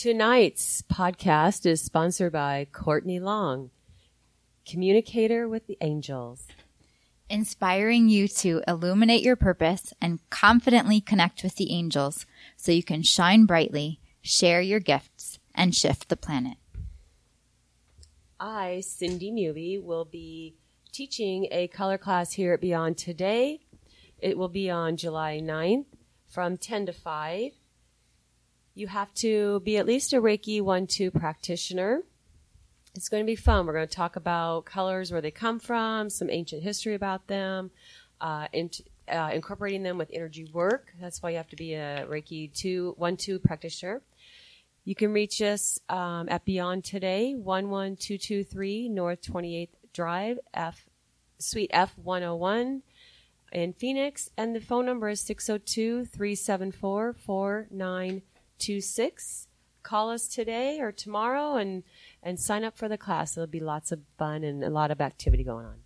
Tonight's podcast is sponsored by Courtney Long, communicator with the angels. inspiring you to illuminate your purpose and confidently connect with the angels so you can shine brightly, share your gifts, and shift the planet. I, Cindy Muby, will be teaching a color class here at Beyond today. It will be on July 9th from 10 to 5. You have to be at least a Reiki 1 2 practitioner. It's going to be fun. We're going to talk about colors, where they come from, some ancient history about them, uh, and, uh, incorporating them with energy work. That's why you have to be a Reiki 2 1 2 practitioner. You can reach us um, at Beyond Today, 11223 North 28th Drive, F Suite F101 in Phoenix. And the phone number is 602 374 4926. Call us today or tomorrow and, and sign up for the class. There'll be lots of fun and a lot of activity going on.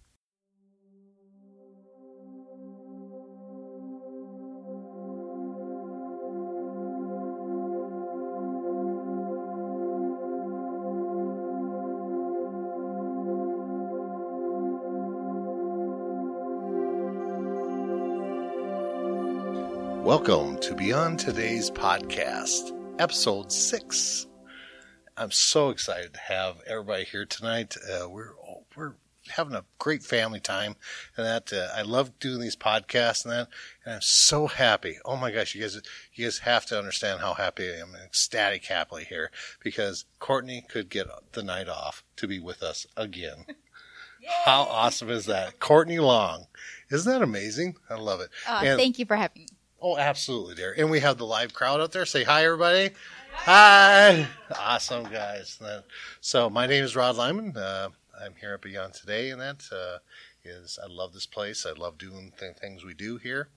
Welcome to Beyond Today's podcast, episode six. I'm so excited to have everybody here tonight. Uh, we're we're having a great family time, and that uh, I love doing these podcasts and that, and I'm so happy. Oh my gosh, you guys, you guys have to understand how happy I am, ecstatic happily here because Courtney could get the night off to be with us again. How awesome is that? Courtney Long. Isn't that amazing? I love it. Uh, And- thank you for having me. Oh, absolutely, dear. And we have the live crowd out there. Say hi, everybody. Hi. Awesome, guys. So my name is Rod Lyman. Uh, I'm here at Beyond Today, and that uh, is I love this place. I love doing the things we do here.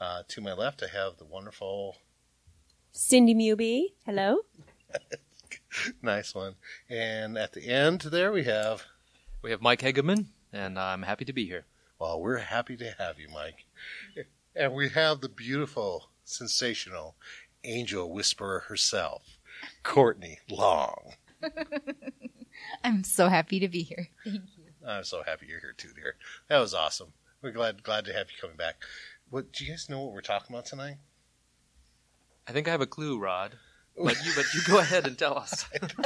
Uh, to my left, I have the wonderful, Cindy Muby, hello. nice one. And at the end there, we have, We have Mike Hegeman, and I'm happy to be here. well, we're happy to have you, Mike. And we have the beautiful, sensational angel whisperer herself, Courtney Long. I'm so happy to be here. Thank you. I'm so happy you're here too, dear. That was awesome. We're glad glad to have you coming back. What do you guys know what we're talking about tonight? I think I have a clue, Rod. But you, but you go ahead and tell us.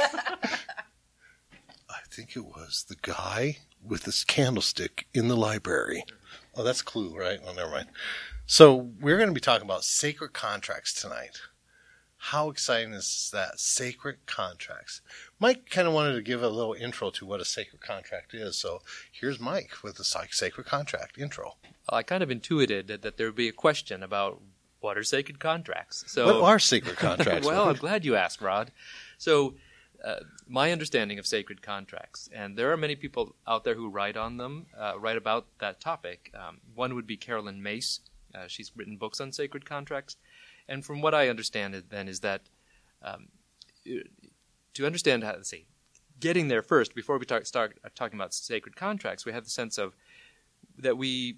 I think it was the guy with this candlestick in the library. Oh, that's Clue, right? Oh, never mind. So we're going to be talking about sacred contracts tonight. How exciting is that? Sacred contracts. Mike kind of wanted to give a little intro to what a sacred contract is. So here's Mike with the sacred contract intro. I kind of intuited that, that there would be a question about what are sacred contracts. So, what are sacred contracts? well, I'm glad you asked, Rod. So, uh, my understanding of sacred contracts, and there are many people out there who write on them, uh, write about that topic. Um, one would be Caroline Myss. Uh, she's written books on sacred contracts, and from what I understand, then is that um, to understand how to say getting there first before we talk, start talking about sacred contracts, we have the sense of that we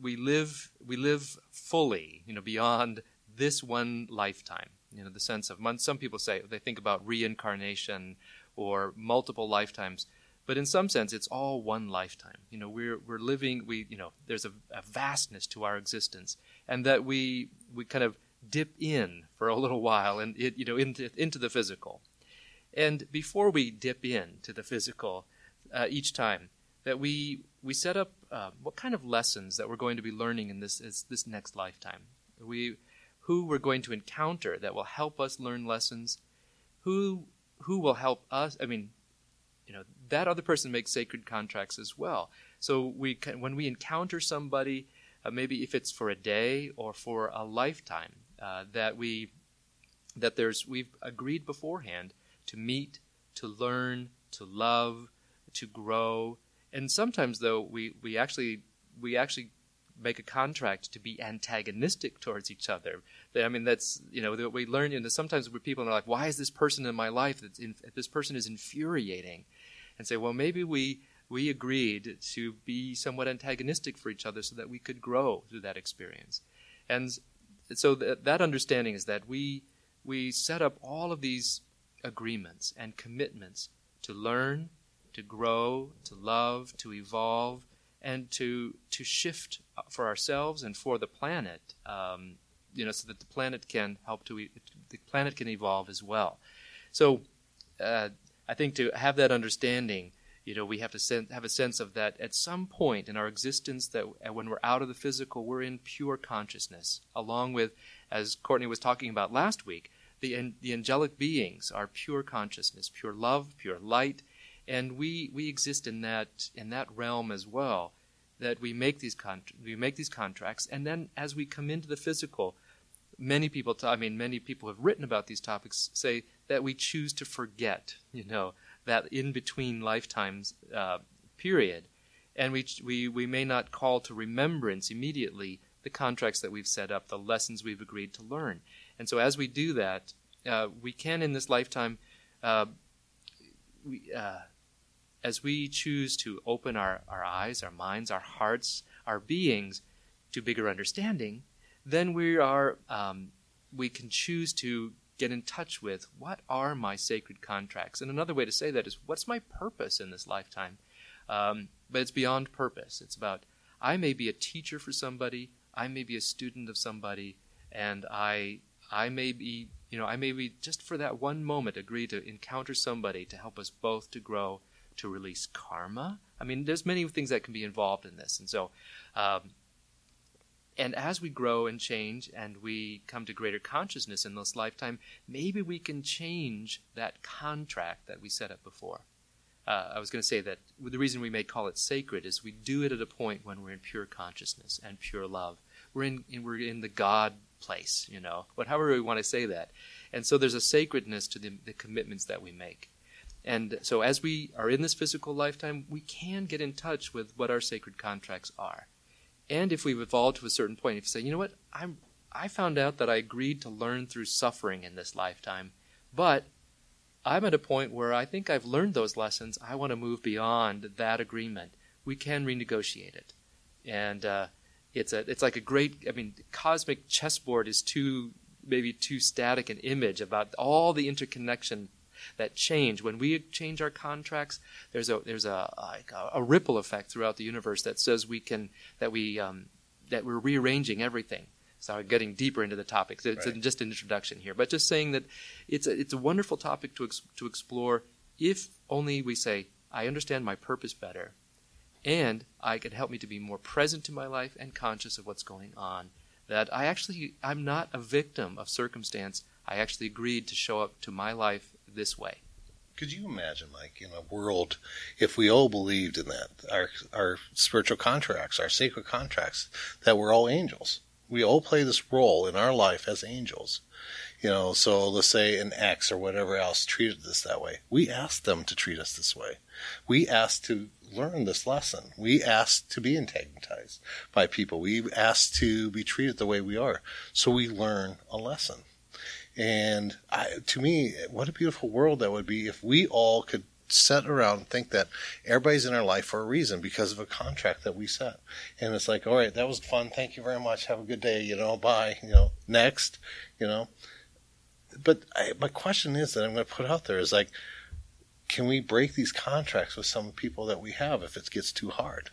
we live we live fully, you know, beyond this one lifetime. You know, the sense of some people say they think about reincarnation or multiple lifetimes, but in some sense, it's all one lifetime. You know, we're we're living. We you know, there's a, a vastness to our existence, and that we we kind of dip in for a little while and it you know into into the physical, and before we dip in to the physical, uh, each time that we we set up uh, what kind of lessons that we're going to be learning in this is this next lifetime. We who we're going to encounter that will help us learn lessons. Who who will help us? I mean, you know, that other person makes sacred contracts as well. So we can, when we encounter somebody, uh, maybe if it's for a day or for a lifetime, uh, that we that there's we've agreed beforehand to meet, to learn, to love, to grow, and sometimes though we we actually we actually make a contract to be antagonistic towards each other. I mean, that's you know we learn. You know, sometimes people are like, "Why is this person in my life? That's in, this person is infuriating," and say, "Well, maybe we we agreed to be somewhat antagonistic for each other so that we could grow through that experience." And so that, that understanding is that we we set up all of these agreements and commitments to learn, to grow, to love, to evolve, and to to shift for ourselves and for the planet. Um, you know, so that the planet can help to the planet can evolve as well. So, uh, I think to have that understanding, you know, we have to sen- have a sense of that at some point in our existence that uh, when we're out of the physical, we're in pure consciousness, along with, as Courtney was talking about last week, the the angelic beings are pure consciousness, pure love, pure light, and we we exist in that in that realm as well. That we make these con- we make these contracts, and then as we come into the physical, many people, t- I mean, many people have written about these topics, say that we choose to forget, you know, that in between lifetimes uh, period, and we, we we may not call to remembrance immediately the contracts that we've set up, the lessons we've agreed to learn, and so as we do that, uh, we can in this lifetime, uh, we, uh, as we choose to open our, our eyes, our minds, our hearts, our beings to bigger understanding, then we are um, we can choose to get in touch with what are my sacred contracts. And another way to say that is what's my purpose in this lifetime. Um, but it's beyond purpose. It's about I may be a teacher for somebody, I may be a student of somebody, and I I may be you know I may be just for that one moment agree to encounter somebody to help us both to grow, to release karma. I mean, there's many things that can be involved in this, and so. Um, and as we grow and change and we come to greater consciousness in this lifetime, maybe we can change that contract that we set up before. Uh, I was going to say that the reason we may call it sacred is we do it at a point when we're in pure consciousness and pure love. We're in, in we're in the God place, you know, whatever we want to say that. And so there's a sacredness to the, the commitments that we make. And so as we are in this physical lifetime, we can get in touch with what our sacred contracts are. And if we've evolved to a certain point, if you say, you know what, I'm I found out that I agreed to learn through suffering in this lifetime, but I'm at a point where I think I've learned those lessons. I want to move beyond that agreement. We can renegotiate it, and uh, it's a it's like a great. I mean, cosmic chessboard is too maybe too static an image about all the interconnection that change when we change our contracts. There's a there's a like a, a ripple effect throughout the universe that says we can that we um, that we're rearranging everything. So getting deeper into the topic. It's Right. just an introduction here, but just saying that it's a, it's a wonderful topic to ex- to explore if only we say I understand my purpose better, and I can help me to be more present to my life and conscious of what's going on. That I actually I'm not a victim of circumstance. I actually agreed to show up to my life this way. Could you imagine, like, in a world, if we all believed in that, our our spiritual contracts, our sacred contracts, that we're all angels. We all play this role in our life as angels. You know, so let's say an ex or whatever else treated us that way. We asked them to treat us this way. We asked to learn this lesson. We asked to be antagonized by people. We asked to be treated the way we are. So we learn a lesson. And I, to me, what a beautiful world that would be if we all could sit around and think that everybody's in our life for a reason because of a contract that we set. And it's like, all right, that was fun. Thank you very much. Have a good day. You know, bye. You know, next. You know. But I, my question is that I'm going to put out there is like, can we break these contracts with some people that we have if it gets too hard?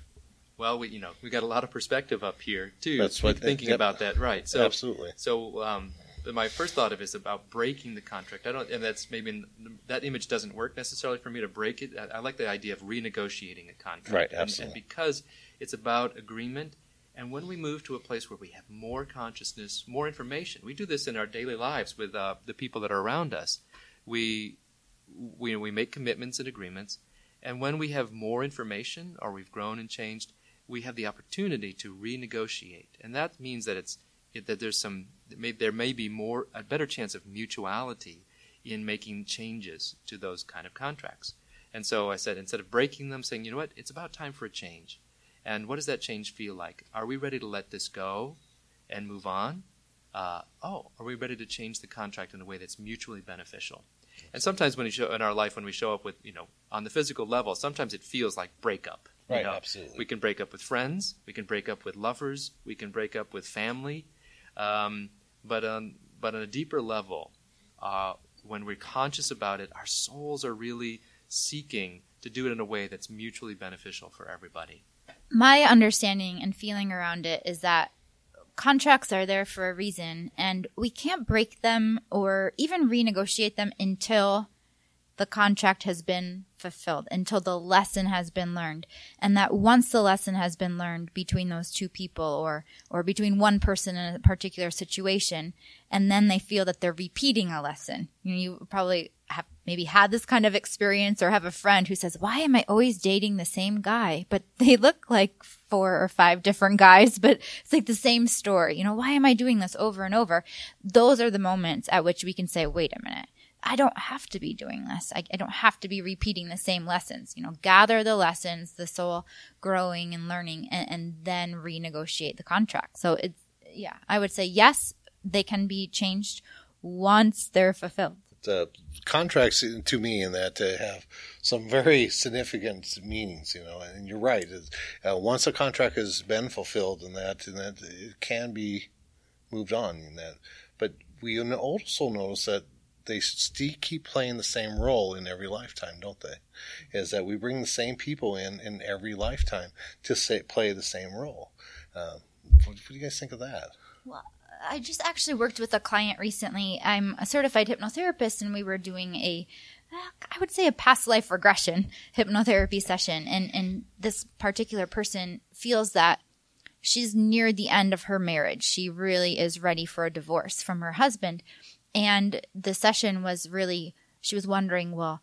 Well, we you know we got a lot of perspective up here too. That's what- thinking yep. about that, right? So Absolutely. So um, my first thought of is about breaking the contract. I don't, and that's maybe that image doesn't work necessarily for me to break it. I, I like the idea of renegotiating a contract, Right, absolutely. And, because it's about agreement, and when we move to a place where we have more consciousness, more information, we do this in our daily lives with uh, the people that are around us. We we we make commitments and agreements, and when we have more information or we've grown and changed, we have the opportunity to renegotiate, and that means that it's it, that there's some may, there may be more a better chance of mutuality in making changes to those kind of contracts. And so I said instead of breaking them, saying you know what, it's about time for a change. And what does that change feel like? Are we ready to let this go and move on? Uh, oh, are we ready to change the contract in a way that's mutually beneficial? And sometimes when we show in our life, when we show up with, you know, on the physical level, sometimes it feels like breakup. you Right, know. absolutely. We can break up with friends. We can break up with lovers. We can break up with family. Um, but on but on a deeper level, uh, when we're conscious about it, our souls are really seeking to do it in a way that's mutually beneficial for everybody. My understanding and feeling around it is that contracts are there for a reason and we can't break them or even renegotiate them until the contract has been fulfilled until the lesson has been learned. And that once the lesson has been learned between those two people or or between one person in a particular situation and then they feel that they're repeating a lesson. You know you probably have maybe had this kind of experience or have a friend who says why am i always dating the same guy? But they look like four or five different guys but it's like the same story. You know why am i doing this over and over? Those are the moments at which we can say wait a minute I don't have to be doing this. I, I, don't have to be repeating the same lessons. You know, gather the lessons, the soul growing and learning, and, and then renegotiate the contract. So it's, yeah, I would say yes, they can be changed once they're fulfilled. The contracts to me in that uh, have some very significant meanings, you know, and you're right. Uh, once a contract has been fulfilled and that, and that it can be moved on in that. But we also notice that they still keep playing the same role in every lifetime, don't they? Is that we bring the same people in in every lifetime to say, play the same role. Uh, what, what do you guys think of that? Well, I just actually worked with a client recently. I'm a certified hypnotherapist, and we were doing a I would say a past life regression hypnotherapy session. And, and this particular person feels that she's near the end of her marriage. She really is ready for a divorce from her husband. And the session was really, she was wondering, well,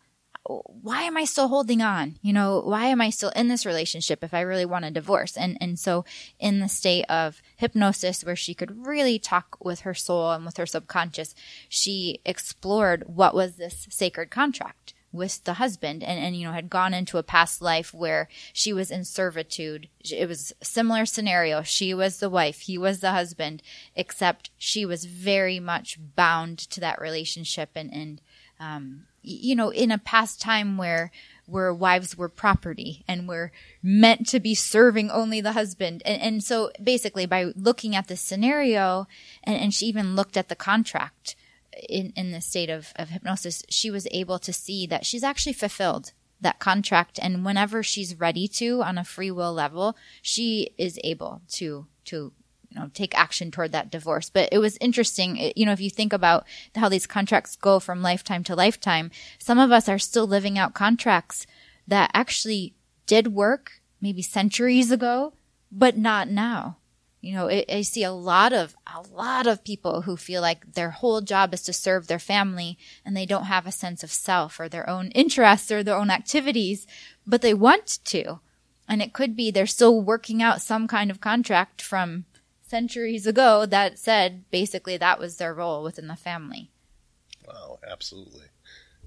why am I still holding on? You know, why am I still in this relationship if I really want a divorce? And and so in the state of hypnosis where she could really talk with her soul and with her subconscious, she explored what was this sacred contract with the husband and, and you know had gone into a past life where she was in servitude it was a similar scenario she was the wife he was the husband except she was very much bound to that relationship and and um, you know in a past time where where wives were property and were meant to be serving only the husband. And, and so basically by looking at the scenario, and, and she even looked at the contract, in, in the state of, of hypnosis, she was able to see that she's actually fulfilled that contract. And whenever she's ready to on a free will level, she is able to, to, you know, take action toward that divorce. But it was interesting, you know, if you think about how these contracts go from lifetime to lifetime, some of us are still living out contracts that actually did work maybe centuries ago, but not now. You know, it, I see a lot of a lot of people who feel like their whole job is to serve their family, and they don't have a sense of self or their own interests or their own activities, but they want to. And it could be they're still working out some kind of contract from centuries ago that said basically that was their role within the family. Wow, absolutely.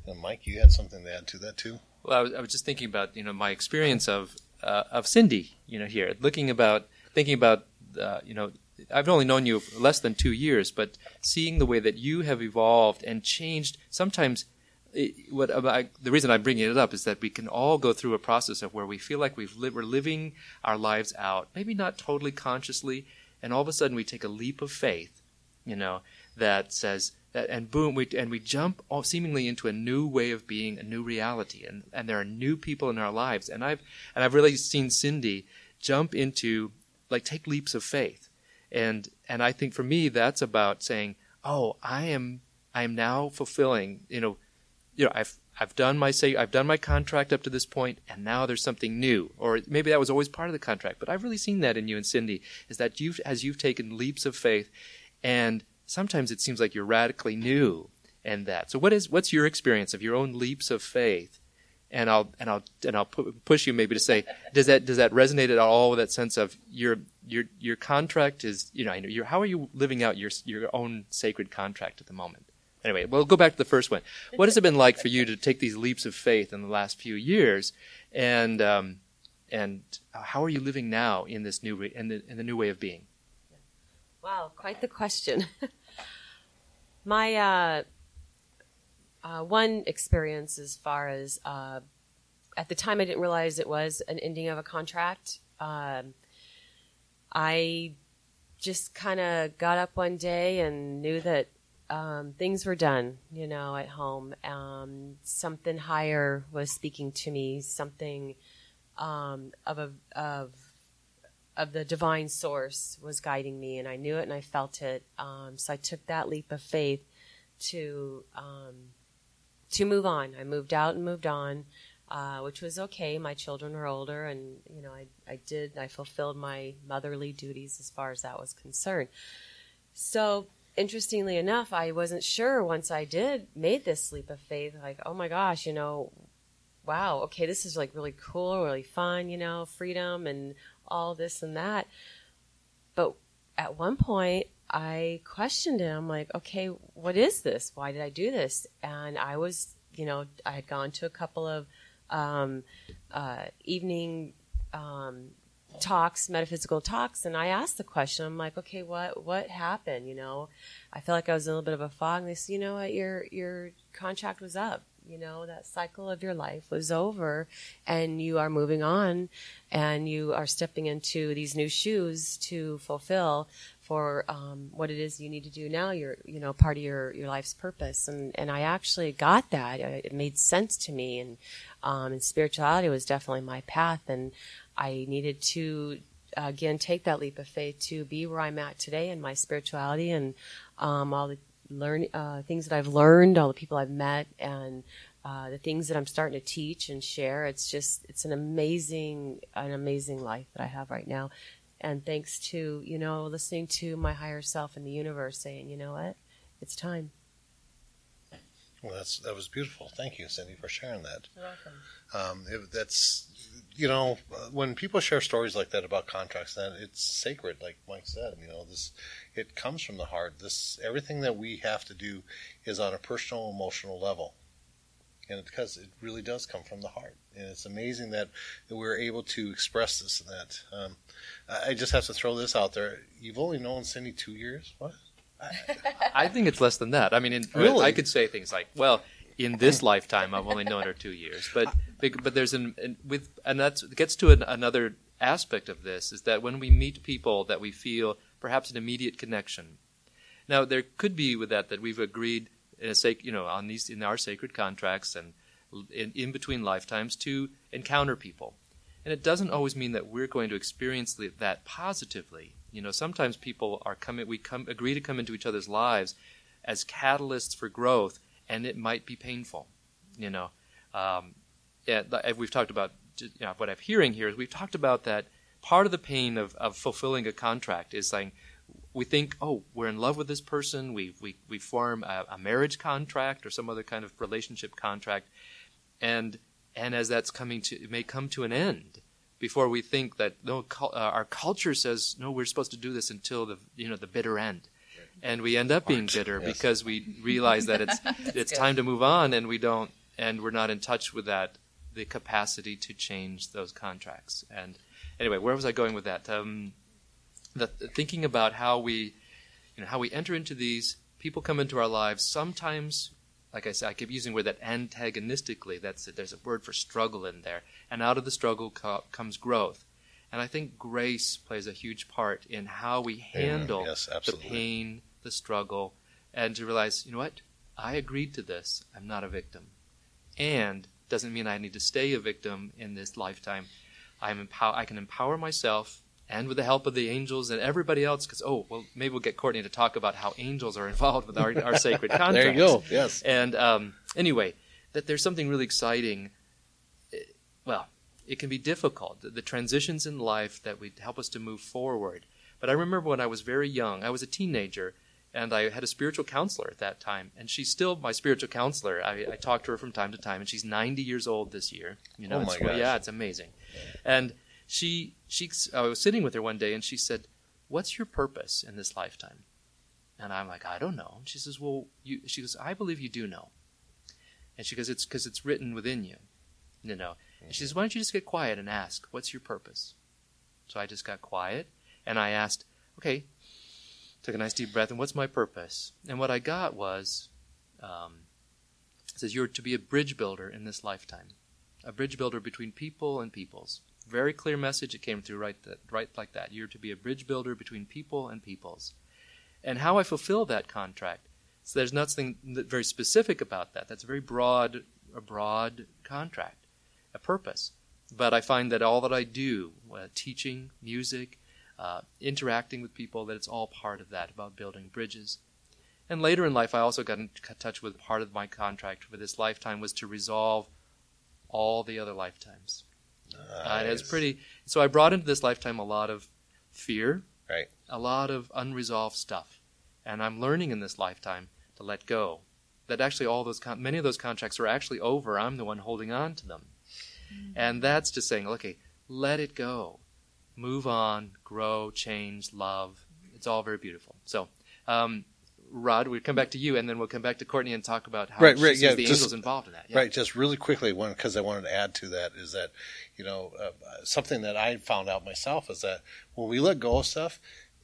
And Mike, you had something to add to that too. Well, I was, I was just thinking about you know my experience of uh, of Cindy, you know, here looking about thinking about uh, you know, I've only known you less than two years, but seeing the way that you have evolved and changed, sometimes it, what I, the reason I'm bringing it up is that we can all go through a process of where we feel like we've li- we're living our lives out, maybe not totally consciously, and all of a sudden we take a leap of faith, you know, that says and boom, we and we jump seemingly into a new way of being, a new reality, and and there are new people in our lives, and I've and I've really seen Cindy jump into like take leaps of faith. And and I think for me that's about saying, "Oh, I am I am now fulfilling, you know, you know, I've I've done my say I've done my contract up to this point and now there's something new or maybe that was always part of the contract but I've really seen that in you and Cindy is that you've as you've taken leaps of faith and sometimes it seems like you're radically new and that so what is what's your experience of your own leaps of faith and I'll and I'll and I'll push you maybe to say, does that does that resonate at all with that sense of your your your contract is you know you how are you living out your your own sacred contract at the moment? Anyway, we'll go back to the first one. What has it been like for you to take these leaps of faith in the last few years, and um, and how are you living now in this new in the in the new way of being? Wow, quite the question. My uh, uh, one experience as far as uh, at the time I didn't realize it was an ending of a contract. Um, I just kind of got up one day and knew that um, things were done, you know, at home. Um, something higher was speaking to me. Something um, of a of of the divine source was guiding me, and I knew it and I felt it. Um, so I took that leap of faith to um, to move on. I moved out and moved on, uh, which was okay. My children were older, and you know, I I did I fulfilled my motherly duties as far as that was concerned. So interestingly enough, I wasn't sure once I did made this leap of faith, like, oh my gosh, you know, wow, okay, this is like really cool, really fun, you know, freedom and all this and that. But at one point, I questioned it. I'm like, okay, what is this? Why did I do this? And I was, you know, I had gone to a couple of um, uh, evening um, talks, metaphysical talks, and I asked the question. I'm like, okay, what what happened? You know, I felt like I was in a little bit of a fog. And they said, you know what, your your contract was up. You know, that cycle of your life was over, and you are moving on, and you are stepping into these new shoes to fulfill for um, what it is you need to do now. You're, you know, part of your, your life's purpose. And, and I actually got that. It made sense to me. And, um, and spirituality was definitely my path. And I needed to, again, take that leap of faith to be where I'm at today in my spirituality and, um, all the learn, uh, things that I've learned, all the people I've met and, uh, the things that I'm starting to teach and share. It's just, it's an amazing, an amazing life that I have right now and thanks to you know listening to my higher self in the universe saying you know what? It's time. Well that's that was beautiful. Thank you cindy for sharing that. You're welcome. um, it, that's you know when people share stories like that about contracts then it's sacred like mike said you know this it comes from the heart. This everything that we have to do is on a personal emotional level. And because it really does come from the heart and it's amazing that, that we're able to express this and that um, I just have to throw this out there. You've only known Cindy two years. What? I think it's less than that. I mean, in, Really? I could say things like, "Well, in this lifetime, I've only known her two years," but but there's an, an with and that gets to an, another aspect of this is that when we meet people that we feel perhaps an immediate connection. Now, there could be with that that we've agreed in a sac- you know on these in our sacred contracts and in, in between lifetimes to encounter people. And it doesn't always mean that we're going to experience that positively. You know, sometimes people are coming, we come, agree to come into each other's lives as catalysts for growth, and it might be painful. You know, um, we've talked about. You know, what I'm hearing here is we've talked about that part of the pain of, of fulfilling a contract is saying we think, oh, we're in love with this person, we we we form a, a marriage contract or some other kind of relationship contract, and and as that's coming to it may come to an end before we think that no uh, our culture says no we're supposed to do this until the you know the bitter end. And we end up being bitter yes. because we realize that it's it's time to move on and we don't and we're not in touch with that the capacity to change those contracts. And anyway where was i going with that? Um, the, thinking about how we you know how we enter into these people come into our lives sometimes like I said, I keep using the word that antagonistically. That's it. There's a word for struggle in there, and out of the struggle co- comes growth. And I think grace plays a huge part in how we handle Yes, the pain, the struggle, and to realize, you know what, I agreed to this. I'm not a victim, and doesn't mean I need to stay a victim in this lifetime. I'm empower. I can empower myself and with the help of the angels and everybody else, because oh well, maybe we'll get Courtney to talk about how angels are involved with our, our sacred contracts. There you go. Yes. And um, anyway, that there's something really exciting. Well, it can be difficult. The, the transitions in life that would help us to move forward. But I remember when I was very young, I was a teenager, and I had a spiritual counselor at that time, and she's still my spiritual counselor. I, I talk to her from time to time, and she's 90 years old this year. You know, Oh my it's- gosh. yeah, it's amazing. And she, she, I was sitting with her one day, and she said, "What's your purpose in this lifetime?" And I'm like, "I don't know." And she says, "Well, you," she goes, "I believe you do know." And she goes, "It's because it's written within you." You know. And she says, "Why don't you just get quiet and ask, what's your purpose?" So I just got quiet and I asked, "Okay." Took a nice deep breath, and what's my purpose? And what I got was, um, says, "You're to be a bridge builder in this lifetime, a bridge builder between people and peoples." Very clear message. It came through right, that, right like that. You're to be a bridge builder between people and peoples. And how I fulfill that contract So there's nothing very specific about that. That's a very broad, a broad contract, a purpose. But I find that all that I do, uh, teaching, music, uh, interacting with people, that it's all part of that, about building bridges. And later in life, I also got in touch with part of my contract for this lifetime was to resolve all the other lifetimes. Nice. Uh, and it's pretty. So I brought into this lifetime a lot of fear, Right. a lot of unresolved stuff, and I'm learning in this lifetime to let go. That actually, all those con- many of those contracts are actually over. I'm the one holding on to them, and that's just saying, okay, let it go, move on, grow, change, love. It's all very beautiful. So. Um, Rod, we'll come back to you, and then we'll come back to Courtney and talk about how Right, right, yeah, the just- angels involved in that. Yeah. Right, just really quickly, one because I wanted to add to that is that, you know, uh, something that I found out myself is that when we let go of stuff,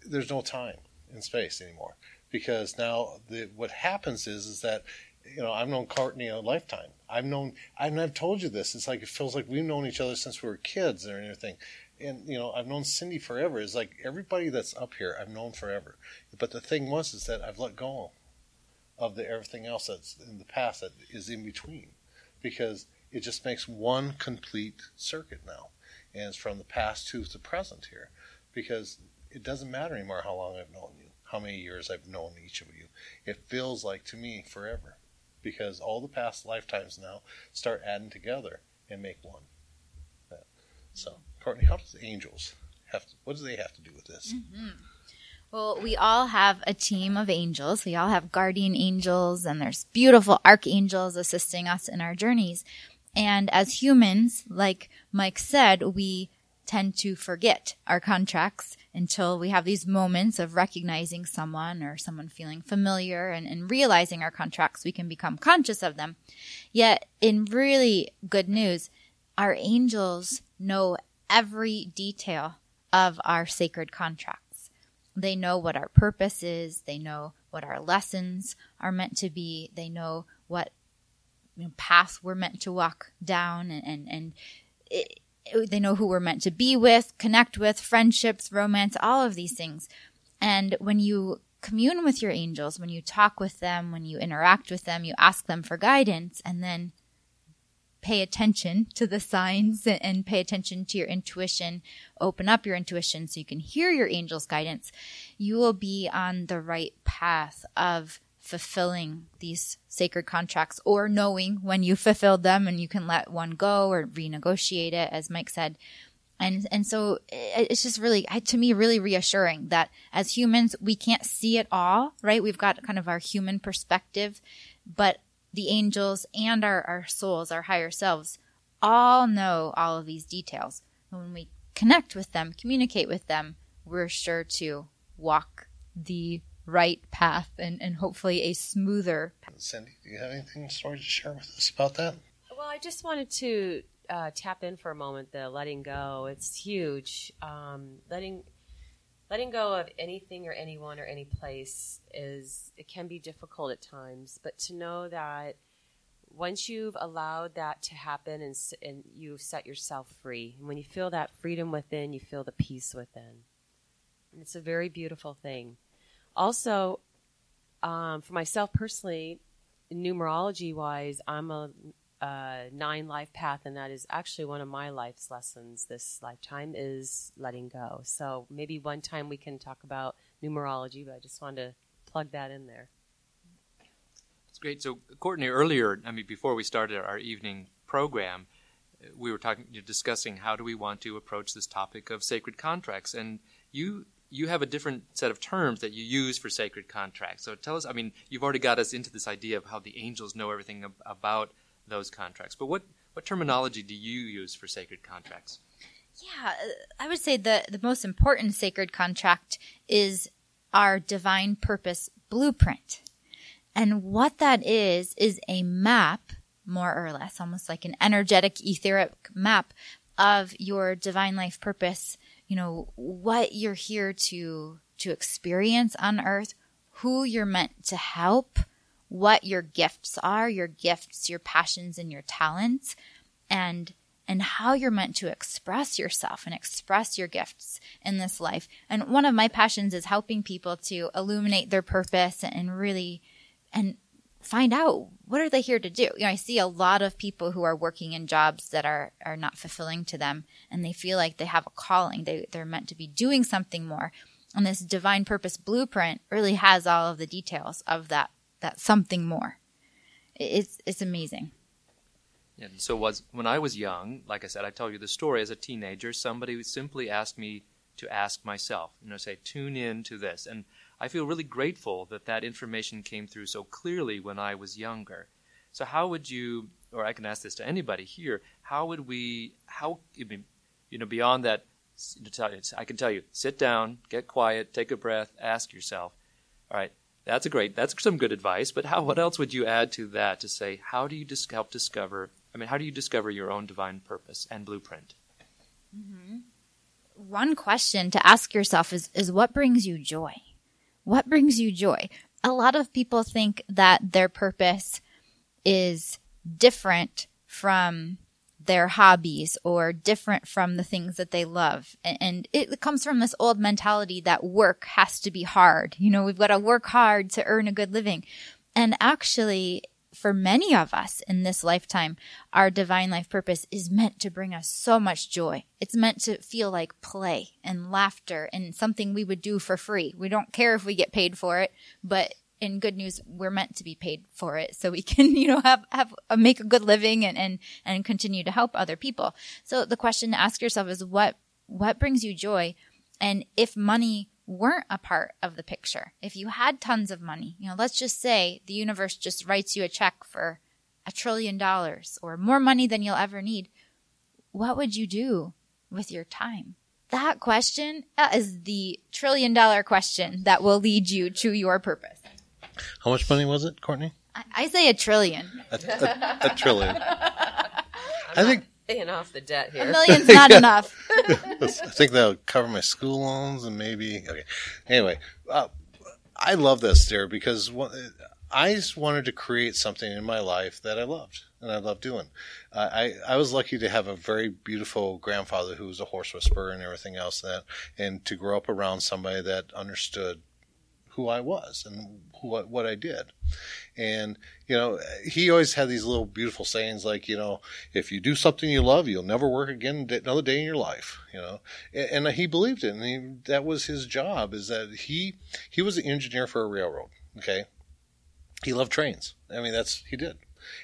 there's no time and space anymore because now the what happens is is that you know I've known Courtney a lifetime. I've known and I've told you this. It's like it feels like we've known each other since we were kids and everything. And you know I've known Cindy forever. Is like everybody that's up here I've known forever. But the thing was is that I've let go of the everything else that's in the past that is in between. Because it just makes one complete circuit now. And it's from the past to the present here. Because it doesn't matter anymore how long I've known you how many years I've known each of you. It feels like to me forever. Because all the past lifetimes now start adding together and make one. So Courtney how does the angels have to, what do they have to do with this mm-hmm. Well, we all have a team of angels. We all have guardian angels, and there's beautiful archangels assisting us in our journeys. And as humans, like Mike said, we tend to forget our contracts until we have these moments of recognizing someone or someone feeling familiar and, and realizing our contracts. We can become conscious of them. Yet, in really good news, our angels know every detail of our sacred contracts. They know what our purpose is. They know what our lessons are meant to be. They know what you know, path we're meant to walk down, and and, and it, it- they know who we're meant to be with, connect with, friendships, romance, all of these things. And when you commune with your angels, when you talk with them, when you interact with them, you ask them for guidance, and then pay attention to the signs and- pay attention to your intuition, open up your intuition so you can hear your angel's guidance, you will be on the right path of fulfilling these sacred contracts or knowing when you fulfilled them and you can let one go or renegotiate it, as Mike said. And, and so it's just really, to me, really reassuring that as humans, we can't see it all, right? We've got kind of our human perspective, but the angels and our, our souls, our higher selves, all know all of these details. And when we connect with them, communicate with them, we're sure to walk the right path and, and hopefully a smoother path. Cindy do you have anything story to share with us about that Well, I just wanted to uh, tap in for a moment. The letting go, it's huge. Um, letting letting go of anything or anyone or any place is it can be difficult at times, but to know that once you've allowed that to happen and, and you set yourself free, and when you feel that freedom within, you feel the peace within. And it's a very beautiful thing. Also, um, for myself personally, numerology wise, I'm a uh, nine life path, and that is actually one of my life's lessons this lifetime is letting go. So maybe one time we can talk about numerology, but I just wanted to plug that in there. It's great. So, Courtney, earlier, I mean, before we started our evening program, we were talking, discussing how do we want to approach this topic of sacred contracts, and you you have a different set of terms that you use for sacred contracts. So, tell us. I mean, you've already got us into this idea of how the angels know everything ab- about those contracts, but what what terminology do you use for sacred contracts? Yeah, I would say the the most important sacred contract is our divine purpose blueprint. And what that is is a map, more or less, almost like an energetic etheric map of your divine life purpose, you know, what you're here to to experience on earth, who you're meant to help, what your gifts are, your gifts, your passions and your talents, and and how you're meant to express yourself and express your gifts in this life. And one of my passions is helping people to illuminate their purpose and really and find out what are they here to do. You know, I see a lot of people who are working in jobs that are are not fulfilling to them, and they feel like they have a calling. They they're meant to be doing something more. And this divine purpose blueprint really has all of the details of that that something more. It's it's amazing. And so was when I was young, like I said, I tell you the story as a teenager, somebody simply asked me to ask myself, you know, say, tune in to this. And I feel really grateful that that information came through so clearly when I was younger. So how would you, or I can ask this to anybody here, how would we, how, you know, beyond that, I can tell you, sit down, get quiet, take a breath, ask yourself, all right, that's a great, that's some good advice, but how, what else would you add to that to say, how do you dis- help discover, I mean, how do you discover your own divine purpose and blueprint? Mm-hmm. One question to ask yourself is, is what brings you joy? What brings you joy? A lot of people think that their purpose is different from their hobbies or different from the things that they love. And it comes from this old mentality that work has to be hard. You know, we've got to work hard to earn a good living. And actually, for many of us in this lifetime, our divine life purpose is meant to bring us so much joy. It's meant to feel like play and laughter and something we would do for free. We don't care if we get paid for it, but in good news, we're meant to be paid for it so we can, you know, have, have, uh, make a good living and, and, and continue to help other people. So the question to ask yourself is what, what brings you joy? And if money weren't a part of the picture, if you had tons of money, you know, let's just say the universe just writes you a check for a trillion dollars or more money than you'll ever need, what would you do with your time? That question is the trillion dollar question that will lead you to your purpose. How much money was it, Courtney? I, I say a trillion. A, a, a trillion. I think paying off the debt here. A million's not enough. I think that'll cover my school loans and maybe. Okay. Anyway, uh, I love this, dear, because I just wanted to create something in my life that I loved and I loved doing. Uh, I I was lucky to have a very beautiful grandfather who was a horse whisperer and everything else that, and to grow up around somebody that understood who I was and who, what I did. And, you know, he always had these little beautiful sayings like, you know, if you do something you love, you'll never work again another day in your life, you know. And, and he believed it. And he, that was his job is that he, he was an engineer for a railroad. Okay. He loved trains. I mean, that's, he did.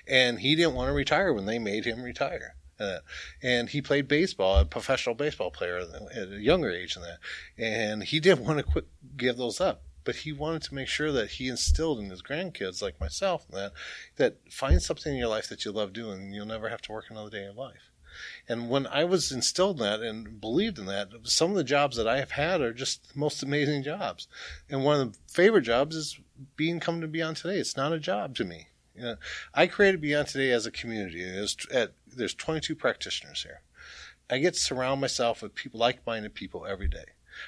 And he didn't want to retire when they made him retire. Uh, and he played baseball, a professional baseball player at a younger age than that. And he didn't want to quit, give those up but he wanted to make sure that he instilled in his grandkids like myself that that find something in your life that you love doing and you'll never have to work another day in life. And when i was instilled in that and believed in that some of the jobs that i have had are just the most amazing jobs. And one of the favorite jobs is being come to beyond today. It's not a job to me. You know, i created beyond today as a community. There's, at, there's 22 practitioners here. I get to surround myself with people like-minded people every day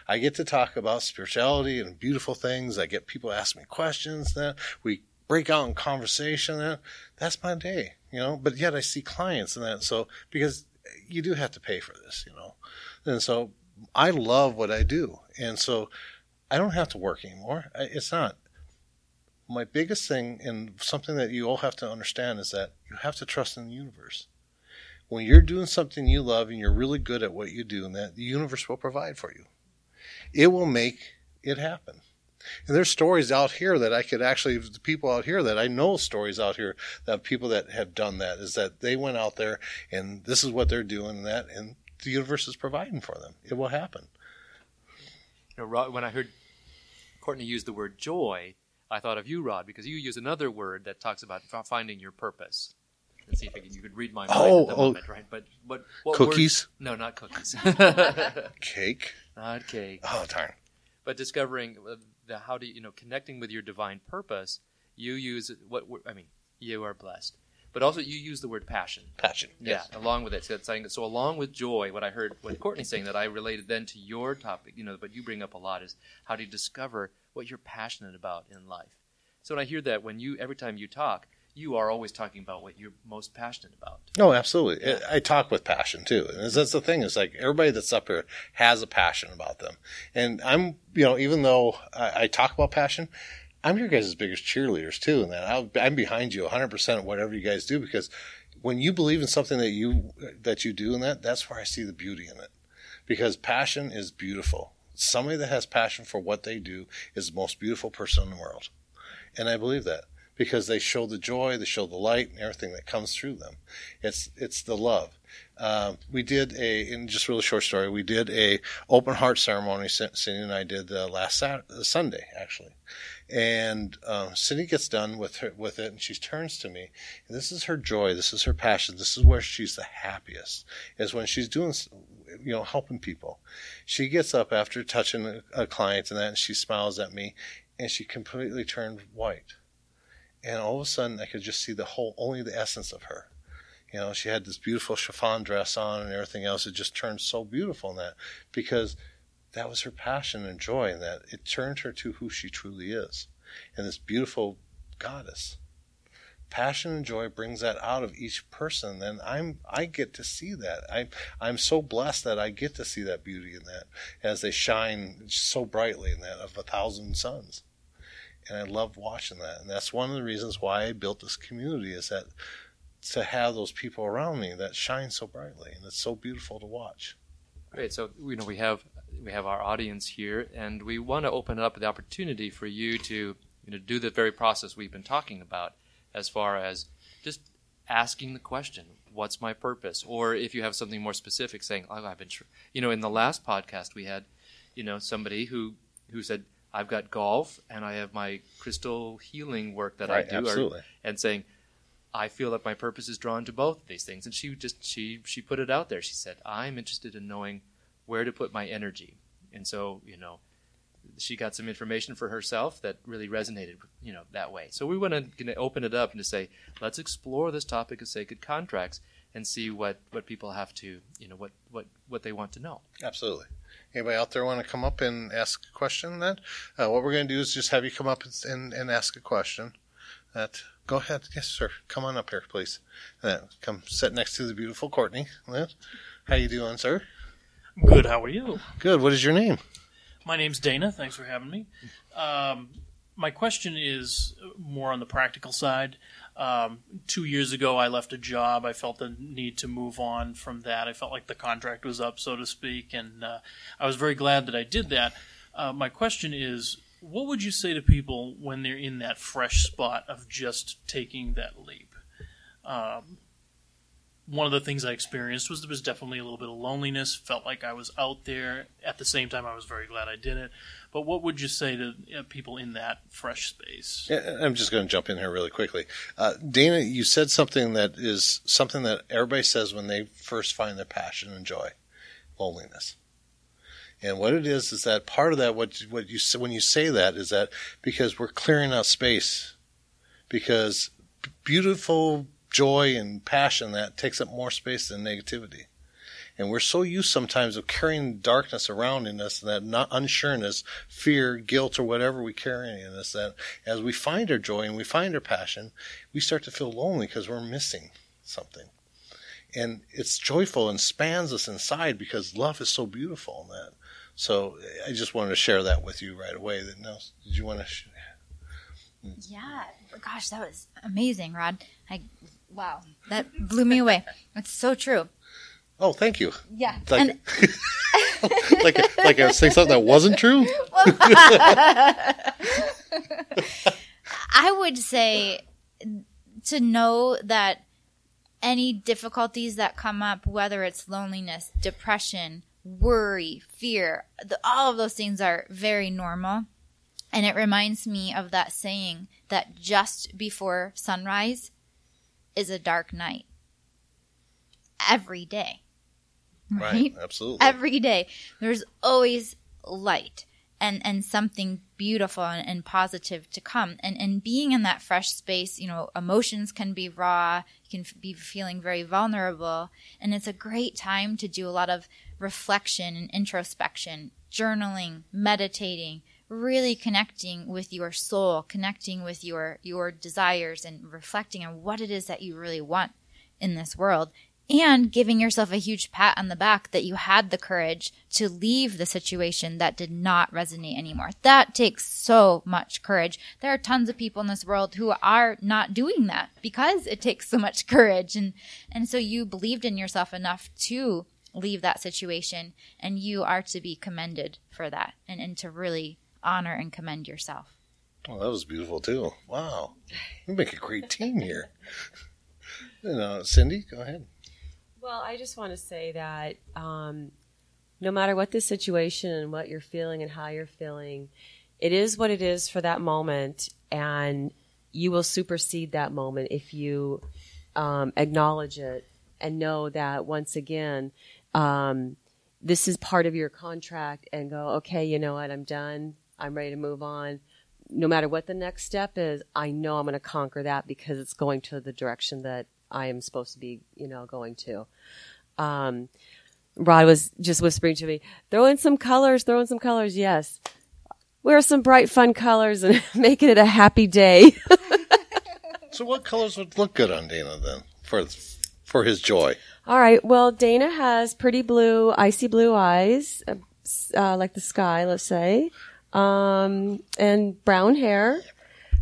I get to talk about spirituality and beautiful things. I get people ask me questions. That we break out in conversation. That that's my day, you know. But yet I see clients and that. So because you do have to pay for this, you know, and so I love what I do, and so I don't have to work anymore. It's not. My biggest thing and something that you all have to understand is that you have to trust in the universe when you're doing something you love and you're really good at what you do, and that the universe will provide for you it will make it happen. And there's stories out here that I could actually, the people out here that I know stories out here that people that have done that is that they went out there and this is what they're doing and that, and the universe is providing for them. It will happen. You know, when I heard Courtney use the word joy, I thought of you, Rod, because you use another word that talks about finding your purpose. Let's see if you could read my mind oh, at the oh, moment, right? But what, what cookies? Word? No, not cookies. Cake. Not cake. Oh darn! But discovering uh, the how do you, you know connecting with your divine purpose, you use what I mean. You are blessed, but also you use the word passion. Passion. Yeah, along with it. So, so along with joy, what I heard what Courtney saying that I related then to your topic, you know, but you bring up a lot is how do you discover what you're passionate about in life. So when I hear that, when you every time you talk, you are always talking about what you're most passionate about. No, absolutely. Yeah. I talk with passion too. And that's the thing is like everybody that's up here has a passion about them. And I'm, you know, even though I, I talk about passion, I'm your guys' biggest cheerleaders too, and that I'll, I'm behind you 100 percent of whatever you guys do because when you believe in something that you that you do in that, that's where I see the beauty in it. Because passion is beautiful. Somebody that has passion for what they do is the most beautiful person in the world, and I believe that because they show the joy, they show the light, and everything that comes through them. It's it's the love. Um, we did a in just a really short story. We did a open heart ceremony. Cindy and I did uh, last Saturday, Sunday actually, and um, Cindy gets done with her with it, and she turns to me. And this is her joy. This is her passion. This is where she's the happiest. Is when she's doing, you know, helping people. She gets up after touching a, a client, and then she smiles at me, and she completely turned white. And all of a sudden, I could just see the whole, only the essence of her. You know, she had this beautiful chiffon dress on and everything else. It just turned so beautiful in that because that was her passion and joy in that it turned her to who she truly is and this beautiful goddess passion and joy brings that out of each person and i'm i get to see that i'm i'm so blessed that i get to see that beauty in that as they shine so brightly in that of a thousand suns and i love watching that and that's one of the reasons why i built this community is that to have those people around me that shine so brightly and it's so beautiful to watch Great. So you know we have we have our audience here, and we want to open up the opportunity for you to you know do the very process we've been talking about, as far as just asking the question, "What's my purpose?" Or if you have something more specific, saying, "Oh, I've been," tr-. you know, in the last podcast we had, you know, somebody who who said, "I've got golf and I have my crystal healing work that right, I do," absolutely. or, and saying. I feel that my purpose is drawn to both of these things, and she just she she put it out there. She said, "I'm interested in knowing where to put my energy. And so, you know, she got some information for herself that really resonated, you know, that way. So we want to open it up and to say, let's explore this topic of sacred contracts and see what, what people have to, you know, what, what, what they want to know. Absolutely. Anybody out there want to come up and ask a question then? Uh, what we're going to do is just have you come up and, and ask a question. That Go ahead. Yes, sir. Come on up here, please. Uh, come sit next to the beautiful Courtney. How you doing, sir? Good. How are you? Good. What is your name? My name's Dana. Thanks for having me. Um, my question is more on the practical side. Um, two years ago, I left a job. I felt the need to move on from that. I felt like the contract was up, so to speak, and uh, I was very glad that I did that. Uh, my question is what would you say to people when they're in that fresh spot of just taking that leap? Um, one of the things I experienced was there was definitely a little bit of loneliness. Felt like I was out there. At the same time, I was very glad I did it. But what would you say to uh, people in that fresh space? I'm just going to jump in here really quickly. Uh, Dana, you said something that is something that everybody says when they first find their passion and joy loneliness. And what it is is that part of that, what what you when you say that is that because we're clearing out space, because beautiful joy and passion that takes up more space than negativity. And we're so used sometimes of carrying darkness around in us, and that not unsureness, fear, guilt, or whatever we carry in us, that as we find our joy and we find our passion, we start to feel lonely because we're missing something. And it's joyful and spans us inside because love is so beautiful in that. So I just wanted to share that with you right away. That no, did you want to? Sh- yeah, gosh, that was amazing, Rod. I wow, that blew me away. That's so true. Oh, thank you. Yeah, like and- like like I was saying something that wasn't true. I would say to know that any difficulties that come up, whether it's loneliness, depression, worry, fear, the, all of those things are very normal. And it reminds me of that saying that just before sunrise is a dark night. Every day. Right? Right, absolutely. Every day. There's always light and, and something beautiful and, and positive to come. And, and being in that fresh space, you know, emotions can be raw. You can be feeling very vulnerable. And it's a great time to do a lot of reflection and introspection, journaling, meditating, really connecting with your soul, connecting with your your desires and reflecting on what it is that you really want in this world and giving yourself a huge pat on the back that you had the courage to leave the situation that did not resonate anymore. That takes so much courage. There are tons of people in this world who are not doing that because it takes so much courage. And, and so you believed in yourself enough to leave that situation and you are to be commended for that and, and to really honor and commend yourself. Well, that was beautiful too. Wow. We make a great team here. you know, Cindy, go ahead. Well, I just want to say that um, no matter what the situation and what you're feeling and how you're feeling, it is what it is for that moment, and you will supersede that moment if you um, acknowledge it and know that once again, um, this is part of your contract, and go, okay, you know what, I'm done. I'm ready to move on. No matter what the next step is, I know I'm going to conquer that because it's going to the direction that I am supposed to be, you know, going to. Um, Rod was just whispering to me, throw in some colors, throw in some colors. Yes. Wear some bright, fun colors and make it a happy day. so what colors would look good on Dana then for, for his joy? All right. Well, Dana has pretty blue, icy blue eyes, uh, uh like the sky, let's say, um, and brown hair.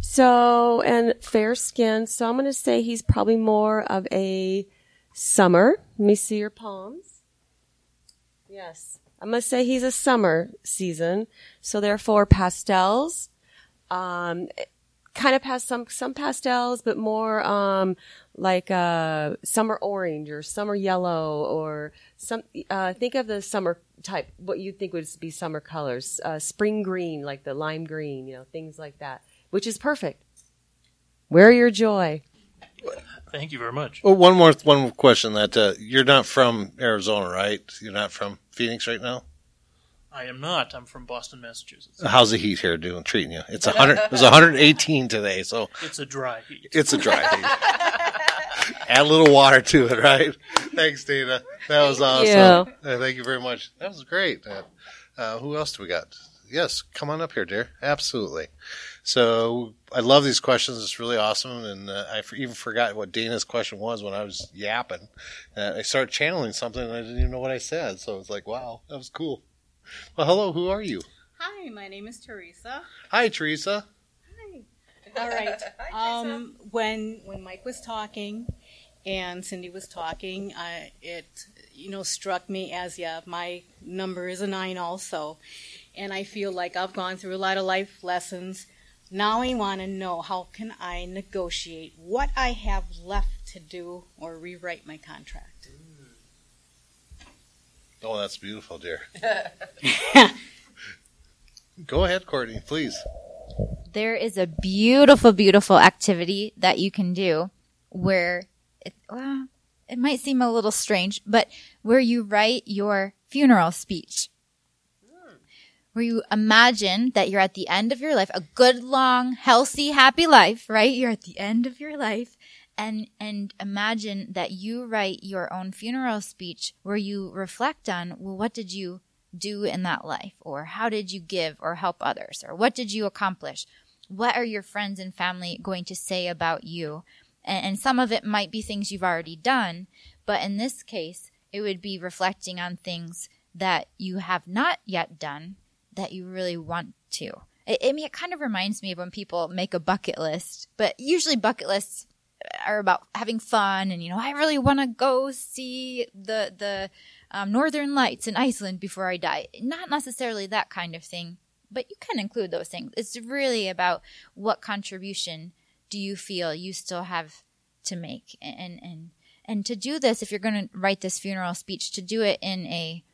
So, and fair skin. So I'm going to say he's probably more of a summer. Let me see your palms. Yes. I'm going to say he's a summer season. So therefore pastels, um, kind of has some, some pastels, but more, um, like, uh, summer orange or summer yellow or some, uh, think of the summer type, what you think would be summer colors, uh, spring green, like the lime green, you know, things like that which is perfect. Wear your joy. Thank you very much. Well, one more one more question that uh, you're not from Arizona, right? You're not from Phoenix right now. I am not. I'm from Boston, Massachusetts. How's the heat here doing treating you? It's 100 it was 118 today, so it's a dry heat. It's a dry heat. Add a little water to it, right? Thanks, Dana. That was awesome. You. Uh, thank you very much. That was great. Uh, uh, who else do we got? Yes, come on up here, dear. Absolutely. So I love these questions. It's really awesome. And uh, I even forgot what Dana's question was when I was yapping. Uh, I started channeling something and I didn't even know what I said. So it's like, wow, that was cool. Well, hello. Who are you? Hi, my name is Teresa. Hi, Teresa. Hi. All right. Hi, um, when when Mike was talking and Cindy was talking, I, it you know struck me as yeah, my number is a nine also, and I feel like I've gone through a lot of life lessons now I want to know how can I negotiate what I have left to do or rewrite my contract. Mm. Oh, that's beautiful, dear. Go ahead, Courtney, please. There is a beautiful, beautiful activity that you can do where it, well, it might seem a little strange, but where you write your funeral speech where you imagine that you're at the end of your life, a good, long, healthy, happy life, right? You're at the end of your life and, and imagine that you write your own funeral speech where you reflect on, well, what did you do in that life? Or how did you give or help others? Or what did you accomplish? What are your friends and family going to say about you? And, and some of it might be things you've already done, but in this case, it would be reflecting on things that you have not yet done that you really want to. I, I mean, it kind of reminds me of when people make a bucket list, but usually bucket lists are about having fun and you know I really want to go see the the um, northern lights in Iceland before I die. Not necessarily that kind of thing, but you can include those things. It's really about what contribution do you feel you still have to make and and and to do this if you're going to write this funeral speech to do it in a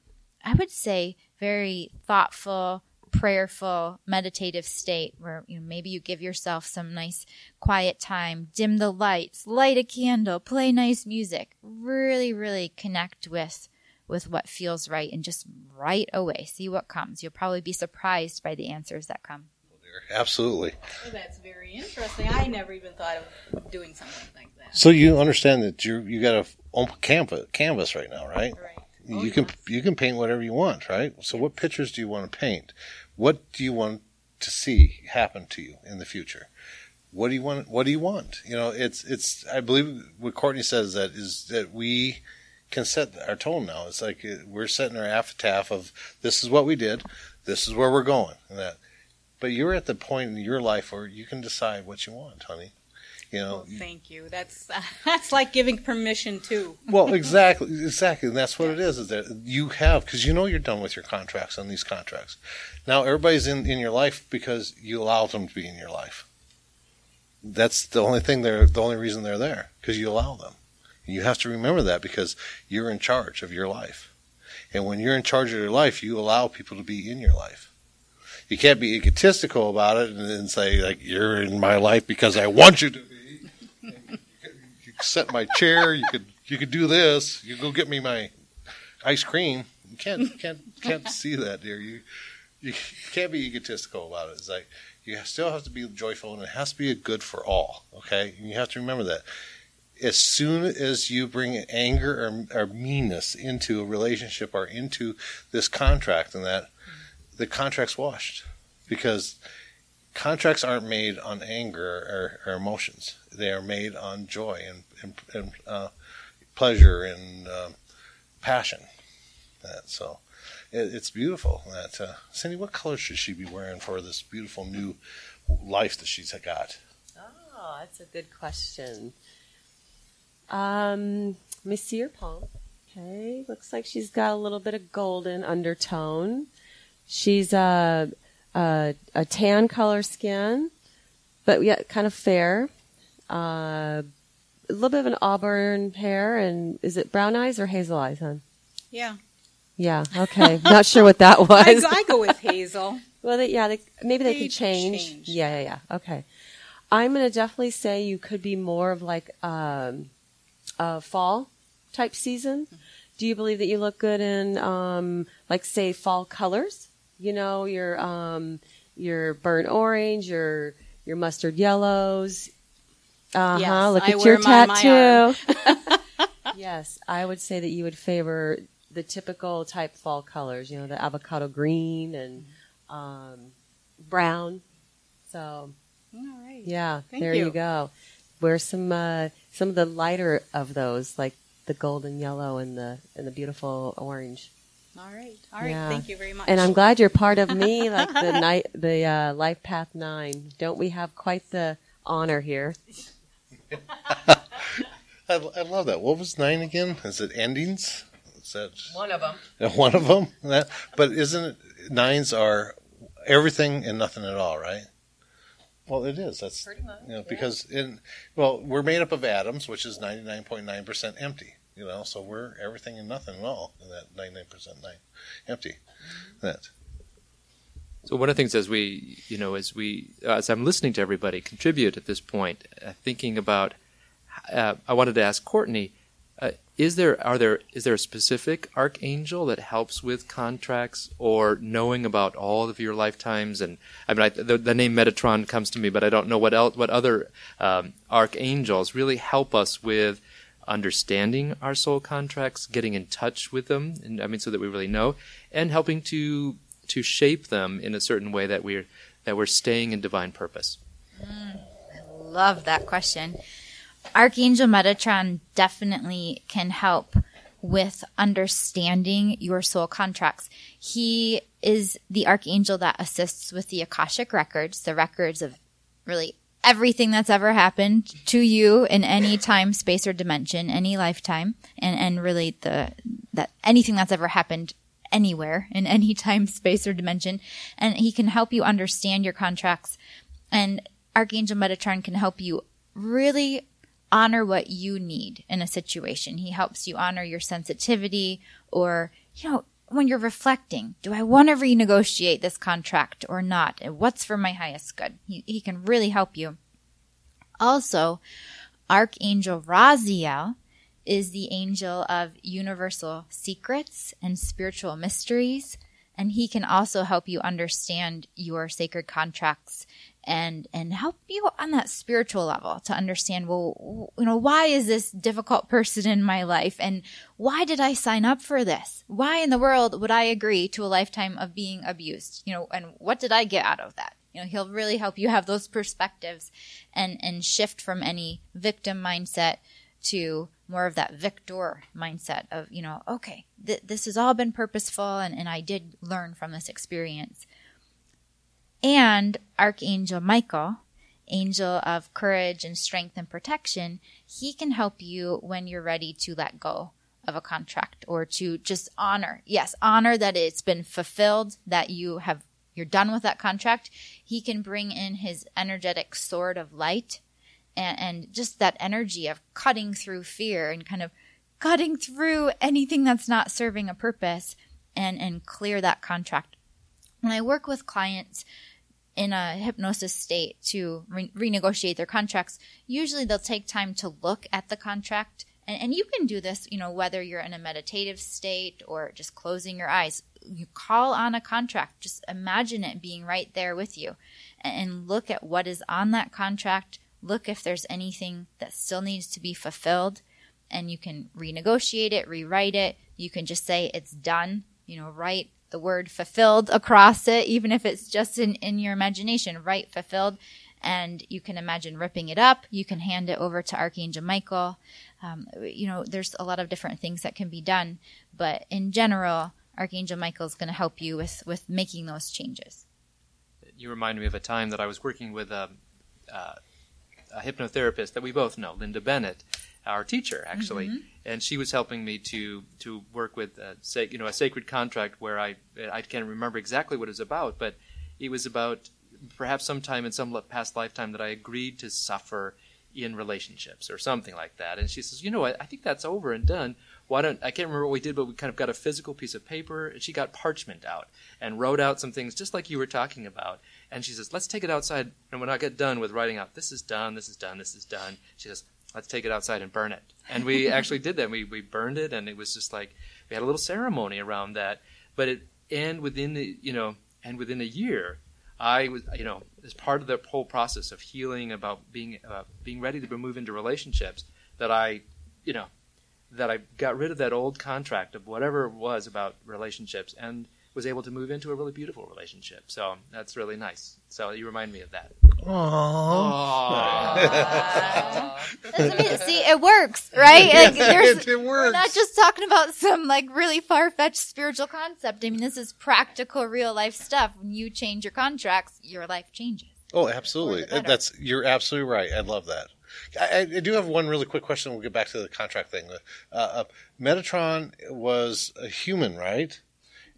I would say very thoughtful, prayerful, meditative state where you know, maybe you give yourself some nice quiet time, dim the lights, light a candle, play nice music, really, really connect with with what feels right and just right away see what comes. You'll probably be surprised by the answers that come. Absolutely. Well, that's very interesting. I never even thought of doing something like that. So you understand that you you got a canvas canvas right now, right? Right. Oh, you can you can paint whatever you want, right? So what pictures do you want to paint? What do you want to see happen to you in the future? What do you want? What do you want? You know, it's it's. I believe what Courtney says that is that we can set our tone now. It's like uh, we're setting our epitaph of this is what we did, this is where we're going, and that. But you're at the point in your life where you can decide what you want, honey. You know. Well, thank you. That's that's like giving permission too. well, exactly, exactly, and that's what it is. Is that you have because you know you're done with your contracts on these contracts. Now everybody's in in your life because you allow them to be in your life. That's the only thing they're the only reason they're there because you allow them. You have to remember that because you're in charge of your life. And when you're in charge of your life, you allow people to be in your life. You can't be egotistical about it and then say, like, you're in my life because I want you to be. You could set my chair, you could you could do this, you go get me my ice cream. You can't can't can't see that, dear. You you can't be egotistical about it. It's like you still have to be joyful and it has to be a good for all. Okay? And you have to remember that as soon as you bring anger or, or, meanness into a relationship or into this contract and that the contract's washed because contracts aren't made on anger or, or emotions they are made on joy and, and, and uh, pleasure and uh, passion that, so it, it's beautiful that uh, cindy what color should she be wearing for this beautiful new life that she's got oh that's a good question um, let me see her palm. Okay, looks like she's got a little bit of golden undertone. She's a a, a tan color skin, but yet kind of fair. Uh, a little bit of an auburn hair, and is it brown eyes or hazel eyes, hon? Yeah. Yeah. Okay. Not sure what that was. I, I go with hazel. well, they, yeah. They, maybe they, They could change. change. Yeah, yeah, yeah. Okay. I'm gonna definitely say you could be more of like um, a fall type season. Do you believe that you look good in um, like say fall colors? You know, your um, your burnt orange, your your mustard yellows. Uh huh. Yes, look at your my tattoo. yes, I would say that you would favor the typical type fall colors. You know, the avocado green and um, brown. So All right. yeah, Thank there you. you. go. Wear some uh, some of the lighter of those, like the golden yellow and the and the beautiful orange. All right. All right. Yeah. Thank you very much. And I'm glad you're part of me, like the night, the uh, Life Path Nine. Don't we have quite the honor here? I, I love that. What was nine again? Is it endings? Is that One of them. one of them? That, but isn't it nines are everything and nothing at all, right? Well, it is. That's Pretty much, you know yeah. because in well we're made up of atoms, which is ninety nine point nine percent empty. You know, so we're everything and nothing at all in that ninety nine percent nine empty. That So one of the things as we, you know, as we, as I'm listening to everybody contribute at this point, uh, thinking about, uh, I wanted to ask Courtney, uh, is there, are there, is there a specific archangel that helps with contracts or knowing about all of your lifetimes? And I mean, I, the, the name Metatron comes to me, but I don't know what else, what other um, archangels really help us with understanding our soul contracts, getting in touch with them, and I mean, so that we really know, and helping to to shape them in a certain way that we're that we're staying in divine purpose. Mm, I love that question. Archangel Metatron definitely can help with understanding your soul contracts. He is the archangel that assists with the Akashic records, the records of really everything that's ever happened to you in any time, space, or dimension, any lifetime, and, and really the that anything that's ever happened anywhere in any time, space, or dimension. And he can help you understand your contracts. And Archangel Metatron can help you really honor what you need in a situation. He helps you honor your sensitivity or, you know, when you're reflecting, do I want to renegotiate this contract or not? And what's for my highest good? He, he can really help you. Also, Archangel Raziel is the angel of universal secrets and spiritual mysteries. And he can also help you understand your sacred contracts and, and help you on that spiritual level to understand, well, you know, why is this difficult person in my life? And why did I sign up for this? Why in the world would I agree to a lifetime of being abused? You know, and what did I get out of that? You know, he'll really help you have those perspectives and, and shift from any victim mindset to more of that victor mindset of, you know, okay, th- this has all been purposeful and, and I did learn from this experience. And Archangel Michael, angel of courage and strength and protection, he can help you when you're ready to let go of a contract or to just honor. Yes, honor that it's been fulfilled, that you have you're done with that contract. He can bring in his energetic sword of light and, and just that energy of cutting through fear and kind of cutting through anything that's not serving a purpose and, and clear that contract. When I work with clients in a hypnosis state to re- renegotiate their contracts, usually they'll take time to look at the contract. And, and you can do this, you know, whether you're in a meditative state or just closing your eyes. You call on a contract, just imagine it being right there with you and, and look at what is on that contract. Look if there's anything that still needs to be fulfilled and you can renegotiate it, rewrite it. You can just say it's done, you know, write the word fulfilled across it, even if it's just in, in your imagination, write fulfilled. And you can imagine ripping it up. You can hand it over to Archangel Michael. Um, you know, there's a lot of different things that can be done. But in general, Archangel Michael is going to help you with, with making those changes. You remind me of a time that I was working with a, uh, a hypnotherapist that we both know, Linda Bennett, our teacher actually, mm-hmm. and she was helping me to to work with a, you know a sacred contract where I I can't remember exactly what it was about, but it was about perhaps sometime in some past lifetime that I agreed to suffer in relationships or something like that. And she says, you know what, I think that's over and done. Why don't I can't remember what we did, but we kind of got a physical piece of paper and she got parchment out and wrote out some things just like you were talking about. And she says, let's take it outside. And when I get done with writing out, this is done, this is done, this is done, she says, let's take it outside and burn it. And we actually did that. We, we burned it and it was just like, we had a little ceremony around that. But it, and within the, you know, and within a year, I was, you know, as part of the whole process of healing, about being, uh, being ready to move into relationships, that I, you know, that I got rid of that old contract of whatever it was about relationships and was able to move into a really beautiful relationship. So that's really nice. So you remind me of that. Aww. Aww. See, it works, right? Like, there's, it works. We're not just talking about some like really far fetched spiritual concept. I mean, this is practical, real life stuff. When you change your contracts, your life changes. Oh, absolutely. That's you're absolutely right. I love that. I, I, do have one really quick question. We'll get back to the contract thing. Uh, uh, Metatron was a human, right?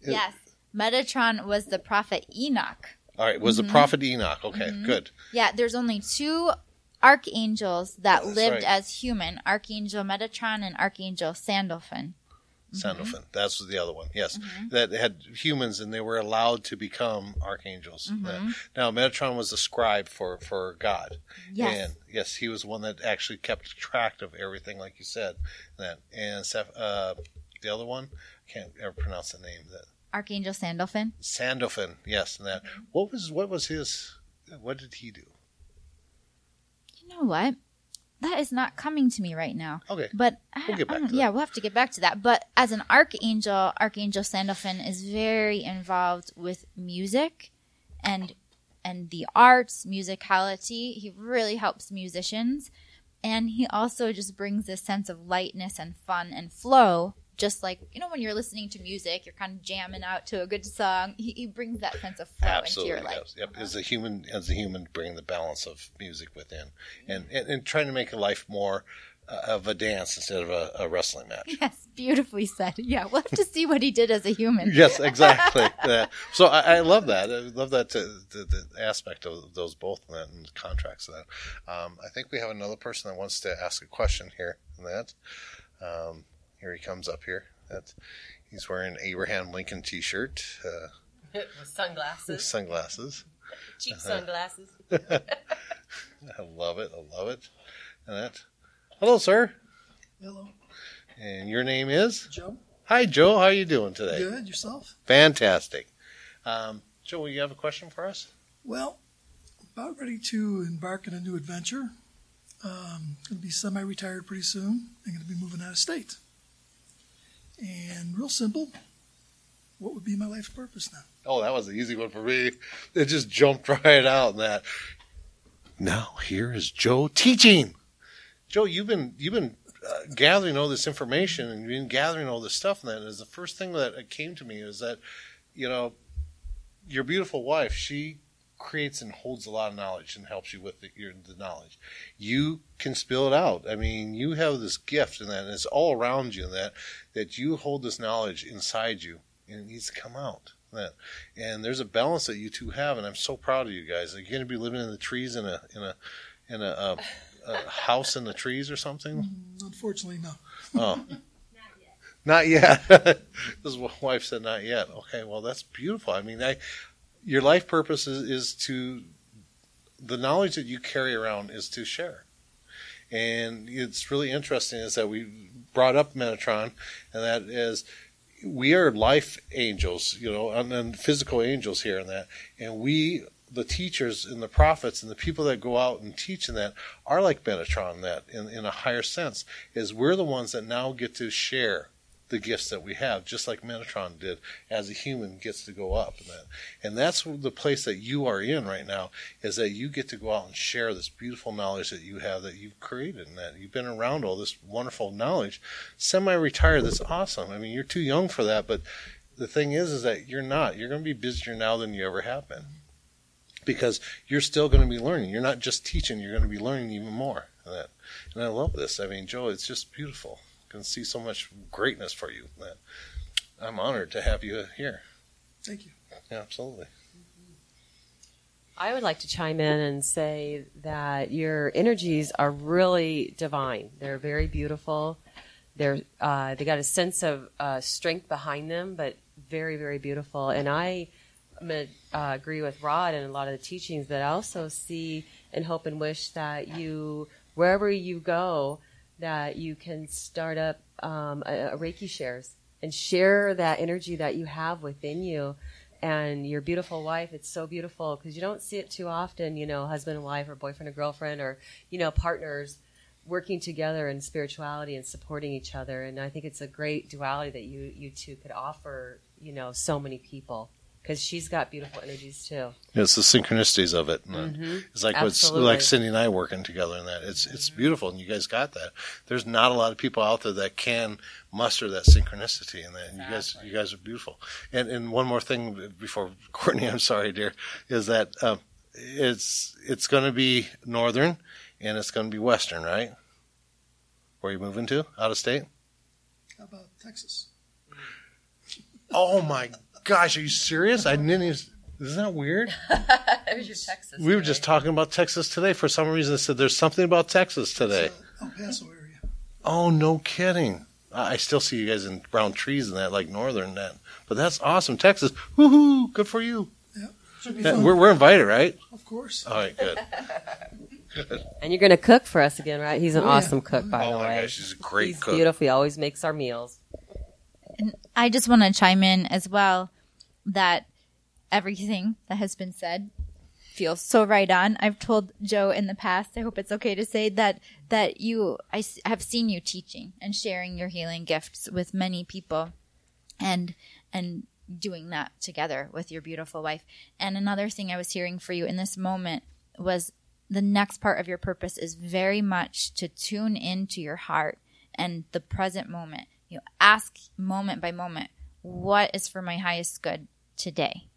Yes. Metatron was the prophet Enoch. All right, was mm-hmm. the prophet Enoch. Okay, mm-hmm. good. Yeah, there's only two archangels that That's lived right. as human Archangel Metatron and Archangel Sandalphon. Sandalphon. Mm-hmm. That's the other one. Yes, mm-hmm. that had humans and they were allowed to become archangels. Mm-hmm. Now Metatron was the scribe for for God. Yes. And yes, he was the one that actually kept track of everything, like you said. That and uh, the other one, I can't ever pronounce the name. That Archangel Sandalphon. Sandalphon, yes, and that. Mm-hmm. What was what was his? What did he do? You know what? That is not coming to me right now. Okay, but we'll get back. yeah, we'll have to get back to that. But as an archangel, Archangel Sandalphon is very involved with music and and the arts, musicality. He really helps musicians, and he also just brings this sense of lightness and fun and flow just like you know when you're listening to music, you're kind of jamming out to a good song. He, he brings that sense of flow Absolutely, into your life. Yep, as a human, as a human, bring the balance of music within, and and, and trying to make a life more uh, of a dance instead of a, a, wrestling match. Yes, beautifully said. Yeah, we'll have to see what he did as a human. yes, exactly. uh, so I, I, love that. I love that uh, the, the, aspect of those both and contracts. Of that. Um, I think we have another person that wants to ask a question here. That. Um, here he comes up here. That he's wearing an Abraham Lincoln T-shirt uh, with sunglasses. sunglasses. Cheap uh-huh. sunglasses. I love it. I love it. And that. Hello, sir. Hello. And your name is Joe. Hi, Joe. How are you doing today? Good. Yourself? Fantastic. Um, Joe, will you have a question for us? Well, about ready to embark on a new adventure. Um, going to be semi-retired pretty soon. I'm going to be moving out of state. And real simple, what would be my life's purpose now? Oh, that was an easy one for me. It just jumped right out in that. Now here is Joe teaching. Joe, you've been you've been uh, gathering all this information and you've been gathering all this stuff, and that is the first thing that came to me is that, you know, your beautiful wife, she creates and holds a lot of knowledge and helps you with the, your, the knowledge. You can spill it out. I mean, you have this gift and that and it's all around you And that that you hold this knowledge inside you and it needs to come out. That and there's a balance that you two have, and I'm so proud of you guys. Are you going to be living in the trees in a in a in a, a, a house in the trees or something? Mm, unfortunately, no. Oh. Not yet. this is what wife said. Not yet. Okay. Well, that's beautiful. I mean, I, your life purpose is, is to the knowledge that you carry around is to share. And it's really interesting is that we brought up Metatron, and that is we are life angels, you know, and, and physical angels here and that, and we the teachers and the prophets and the people that go out and teach in that are like Metatron that in, in a higher sense is we're the ones that now get to share the gifts that we have, just like Metatron did as a human gets to go up. And, that. and that's the place that you are in right now, is that you get to go out and share this beautiful knowledge that you have that you've created and that you've been around all this wonderful knowledge. Semi-retired, that's awesome. I mean, you're too young for that, but the thing is, is that you're not. You're going to be busier now than you ever have been. Because you're still going to be learning. You're not just teaching, you're going to be learning even more. And, that. and I love this. I mean, Joe, it's just beautiful can see so much greatness for you. That I'm honored to have you here. Thank you. Yeah, absolutely. I would like to chime in and say that your energies are really divine. They're very beautiful. They're uh, they got a sense of uh, strength behind them, but very very beautiful. And I uh, agree with Rod and a lot of the teachings, but I also see and hope and wish that you wherever you go that you can start up um, a, a Reiki shares and share that energy that you have within you and your beautiful wife. It's so beautiful because you don't see it too often, you know, husband and wife or boyfriend and girlfriend or, you know, partners working together in spirituality and supporting each other. And I think it's a great duality that you, you two could offer, you know, so many people because she's got beautiful energies too. It's the synchronicities of it. Mm-hmm. It's like what's like Cindy and I working together in that. It's it's beautiful, and you guys got that. There's not a lot of people out there that can muster that synchronicity, and that. And you guys you guys are beautiful. And and one more thing before Courtney, I'm sorry, dear, is that um, it's it's going to be northern, and it's going to be western, right? Where are you moving to? Out of state? How about Texas? Oh my gosh, are you serious? I didn't even. Isn't that weird? it was your Texas. We were just talking about Texas today. For some reason, I said there's something about Texas today. El Paso area. Oh, no kidding. I still see you guys in brown trees and that, like northern that. But that's awesome, Texas. Woohoo! Good for you. Yep. Should be Yeah, fun. we're, we're invited, right? of course. All right, good. good. And you're going to cook for us again, right? He's an Oh, yeah. awesome cook, by oh the my gosh, she's a great He's cook. beautiful. He always makes our meals. And I just want to chime in as well that everything that has been said feels so right on. I've told Joe in the past, I hope it's okay to say that that you I have seen you teaching and sharing your healing gifts with many people and and doing that together with your beautiful wife. And another thing I was hearing for you in this moment was the next part of your purpose is very much to tune into your heart and the present moment. You know, ask moment by moment, what is for my highest good today?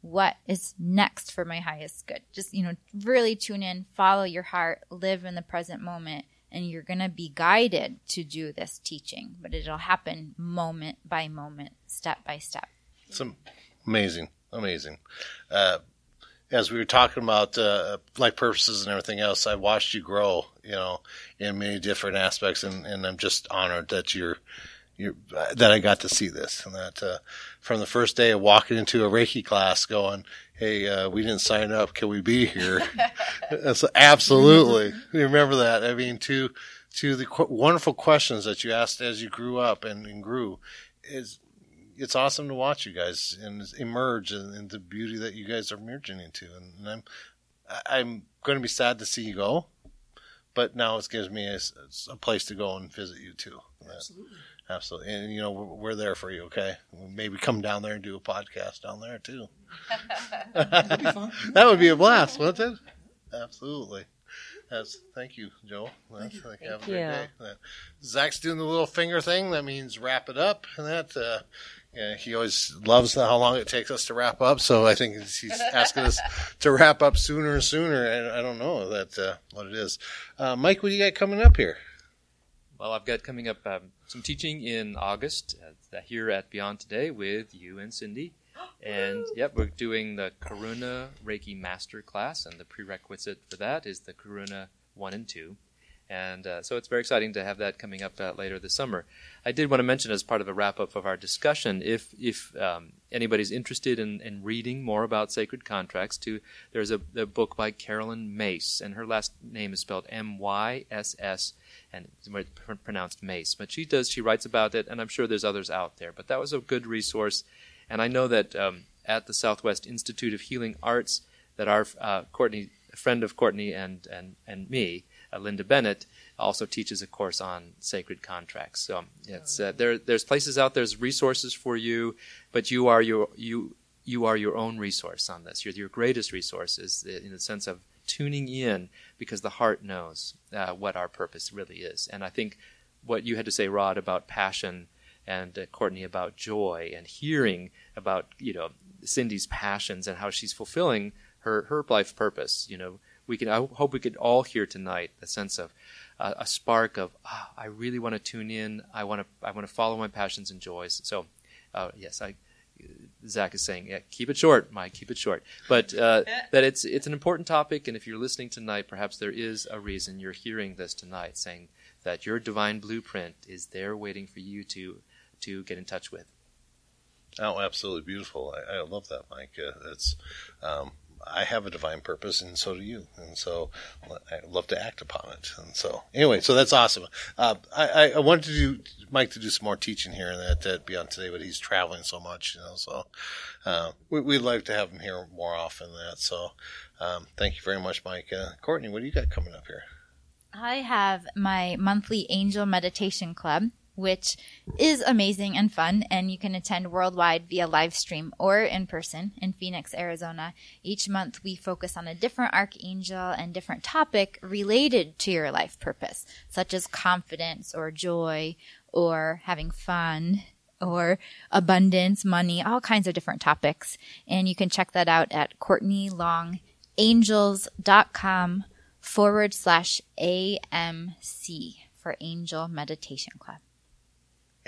What is next for my highest good? Just, you know, really tune in, follow your heart, live in the present moment, and you're going to be guided to do this teaching, but it'll happen moment by moment, step by step. It's amazing, amazing. Uh, as we were talking about uh, life purposes and everything else, I watched you grow, you know, in many different aspects, and, and I'm just honored that you're, you're that I got to see this, and that uh, from the first day of walking into a Reiki class, going, "Hey, uh, we didn't sign up, can we be here?" That's absolutely you remember that. I mean, to to the qu- wonderful questions that you asked as you grew up and, and grew is it's awesome to watch you guys and emerge in, in the beauty that you guys are merging into. And, and I'm I'm going to be sad to see you go, but now it gives me a, a place to go and visit you too. Absolutely. Absolutely, and you know we're, we're there for you. Okay, maybe come down there and do a podcast down there too. That'd be fun. That would be a blast, wouldn't it? Absolutely. That's thank you, Joe. That's, like, have a Thank great you. day. Uh, Zach's doing the little finger thing. That means wrap it up, and that. Uh, yeah, he always loves how long it takes us to wrap up. So I think he's asking us to wrap up sooner and sooner. And I don't know that uh, what it is. Uh, Mike, what do you got coming up here? Well, I've got coming up um, some teaching in August uh, here at Beyond Today with you and Cindy. And yep, we're doing the Karuna Reiki Master class, and the prerequisite for that is the Karuna 1 and 2. And uh, so it's very exciting to have that coming up uh, later this summer. I did want to mention, as part of a wrap up of our discussion, if if um, anybody's interested in, in reading more about sacred contracts, to there's a, a book by Caroline Myss, and her last name is spelled M Y S S, and it's pr- pronounced Mace. But she does she writes about it, and I'm sure there's others out there. But that was a good resource, and I know that um, at the Southwest Institute of Healing Arts, that our uh, Courtney, friend of Courtney and and and me uh, Linda Bennett also teaches a course on sacred contracts. So it's uh, there. There's places out. there, There's resources for you, but you are your you you are your own resource on this. You're your greatest resource is in the sense of tuning in because the heart knows uh, what our purpose really is. And I think what you had to say, Rod, about passion and uh, Courtney about joy and hearing about you know Cindy's passions and how she's fulfilling her her life purpose. You know, we can. I hope we could all hear tonight the sense of uh, a spark of ah, I really want to tune in. I want to I want to follow my passions and joys. So uh, yes, I. Zach is saying, yeah, keep it short, Mike, keep it short. But uh, that it's it's an important topic, and if you're listening tonight, perhaps there is a reason you're hearing this tonight, saying that your divine blueprint is there waiting for you to to get in touch with. Oh, absolutely beautiful. I, I love that, Mike. Uh, it's um, I have a divine purpose, and so do you. And so I love to act upon it. And so, anyway, so that's awesome. Uh, I, I wanted to do Mike to do some more teaching here and that, that beyond today, but he's traveling so much, you know. So uh, we, would like to have him here more often. Than that. So um, thank you very much, Mike. Uh, Courtney, what do you got coming up here? I have my monthly angel meditation club which is amazing and fun. And you can attend worldwide via live stream or in person in Phoenix, Arizona. Each month, we focus on a different archangel and different topic related to your life purpose, such as confidence or joy or having fun or abundance, money, all kinds of different topics. And you can check that out at CourtneyLongAngels.com forward slash AMC for Angel Meditation Club.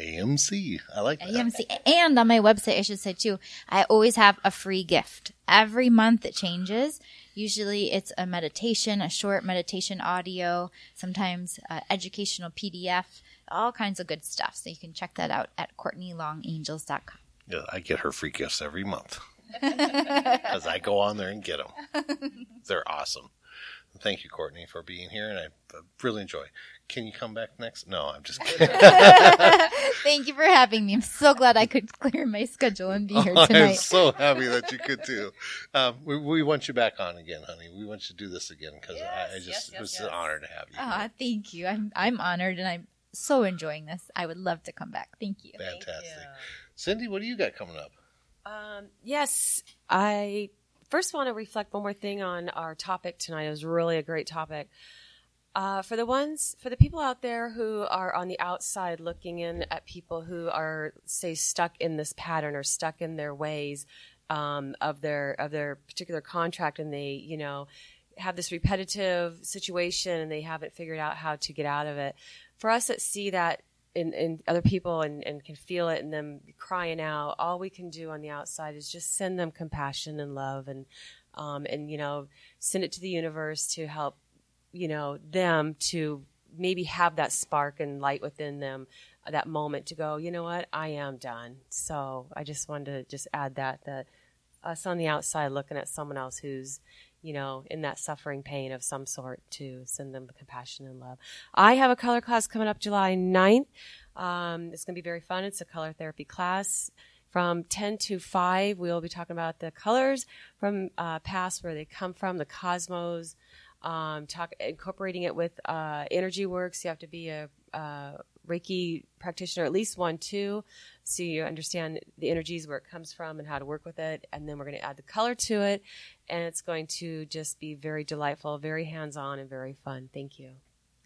AMC. I like that. AMC. And on my website, I should say too, I always have a free gift. Every month it changes. Usually it's a meditation, a short meditation audio, sometimes uh, educational PDF, all kinds of good stuff. So you can check that out at CourtneyLongAngels.com. Yeah, I get her free gifts every month because I go on there and get them. They're awesome. Thank you, Courtney, for being here, and I really enjoy. Can you come back next? No, I'm just kidding. Thank you for having me. I'm so glad I could clear my schedule and be here tonight. I'm so happy that you could too. Um, we, we, want you back on again, honey. We want you to do this again because yes, I, I, just yes, yes, it was an honor to have you. Ah, thank you. I'm I'm honored and I'm so enjoying this. I would love to come back. Thank you. Fantastic, Thank you. Cindy. What do you got coming up? Um, yes, I first want to reflect one more thing on our topic tonight. It was really a great topic. Uh, for the ones, for the people out there who are on the outside looking in at people who are, say, stuck in this pattern or stuck in their ways um, of their of their particular contract, and they, you know, have this repetitive situation and they haven't figured out how to get out of it. For us that see that in, in other people and, and can feel it in them crying out, all we can do on the outside is just send them compassion and love and um, and you know send it to the universe to help you know them to maybe have that spark and light within them that moment to go you know what? I am done. So i just wanted to just add that that us on the outside looking at someone else who's you know in that suffering pain of some sort to send them compassion and love. I have a color class coming up july 9th um, it's going to be very fun. It's a color therapy class. From 10 to 5 we'll be talking about the colors from uh, past where they come from the cosmos um, talk incorporating it with uh, energy works. You have to be a, uh Reiki practitioner, at least one, two, so you understand the energies where it comes from and how to work with it. And then we're going to add the color to it, and it's going to just be very delightful, very hands on, and very fun. Thank you.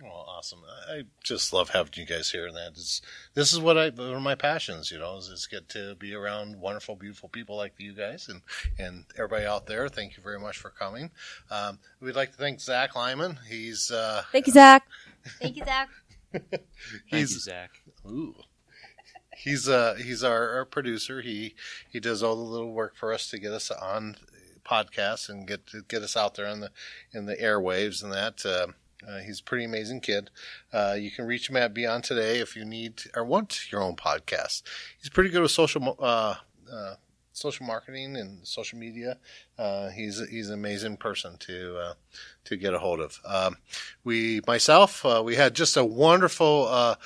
Well, awesome! I just love having you guys here, and that is this is what I one of my passions. You know, is, is get to be around wonderful, beautiful people like you guys, and and everybody out there. Thank you very much for coming. Um, we'd like to thank Zach Lyman. He's uh, thank you, Zach. Thank you, Zach. Thank you, Zach. Ooh. He's uh he's our, our producer. He he does all the little work for us to get us on podcasts and get get us out there in the in the airwaves and that. Uh, uh, he's a pretty amazing kid. Uh, you can reach him at Beyond Today if you need or want your own podcast. He's pretty good with social uh, uh, social marketing and social media. Uh, he's he's an amazing person to uh, to get a hold of. Um, we myself we had just a wonderful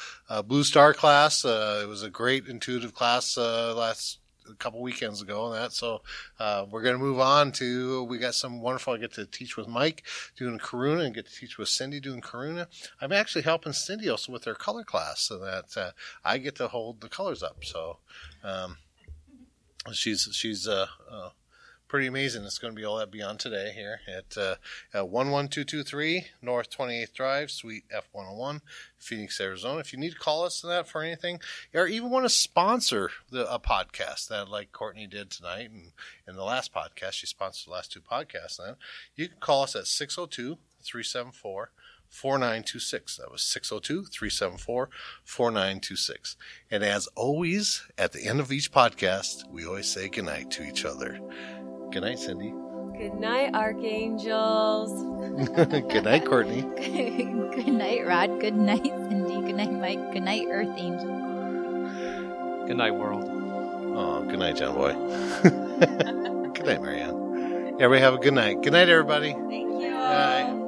Blue Star class. it was a great intuitive class last a couple weekends ago and that. So uh, we're going to move on to we got some wonderful. I get to teach with Mike doing Karuna and get to teach with Cindy doing Karuna. I'm actually helping Cindy also with their color class so that uh, I get to hold the colors up. So um, she's she's uh, uh pretty amazing. It's going to be all that beyond today here at, uh, at 11223 North 28th Drive, Suite F101, Phoenix, Arizona. If you need to call us to that for anything, or even want to sponsor the, a podcast that like Courtney did tonight and in the last podcast, she sponsored the last two podcasts. Then you can call us at 602 374 4926. That was 602 374 4926. And as always, at the end of each podcast, we always say goodnight to each other. Good night, Cindy. Good night, archangels. Good night, Courtney. Good night, Rod. Good night, Cindy. Good night, Mike. Good night, Earth Angel. Good night, world. Oh, good night, John Boy. good night, Marianne. Everybody have a good night. Good night, everybody. Thank you.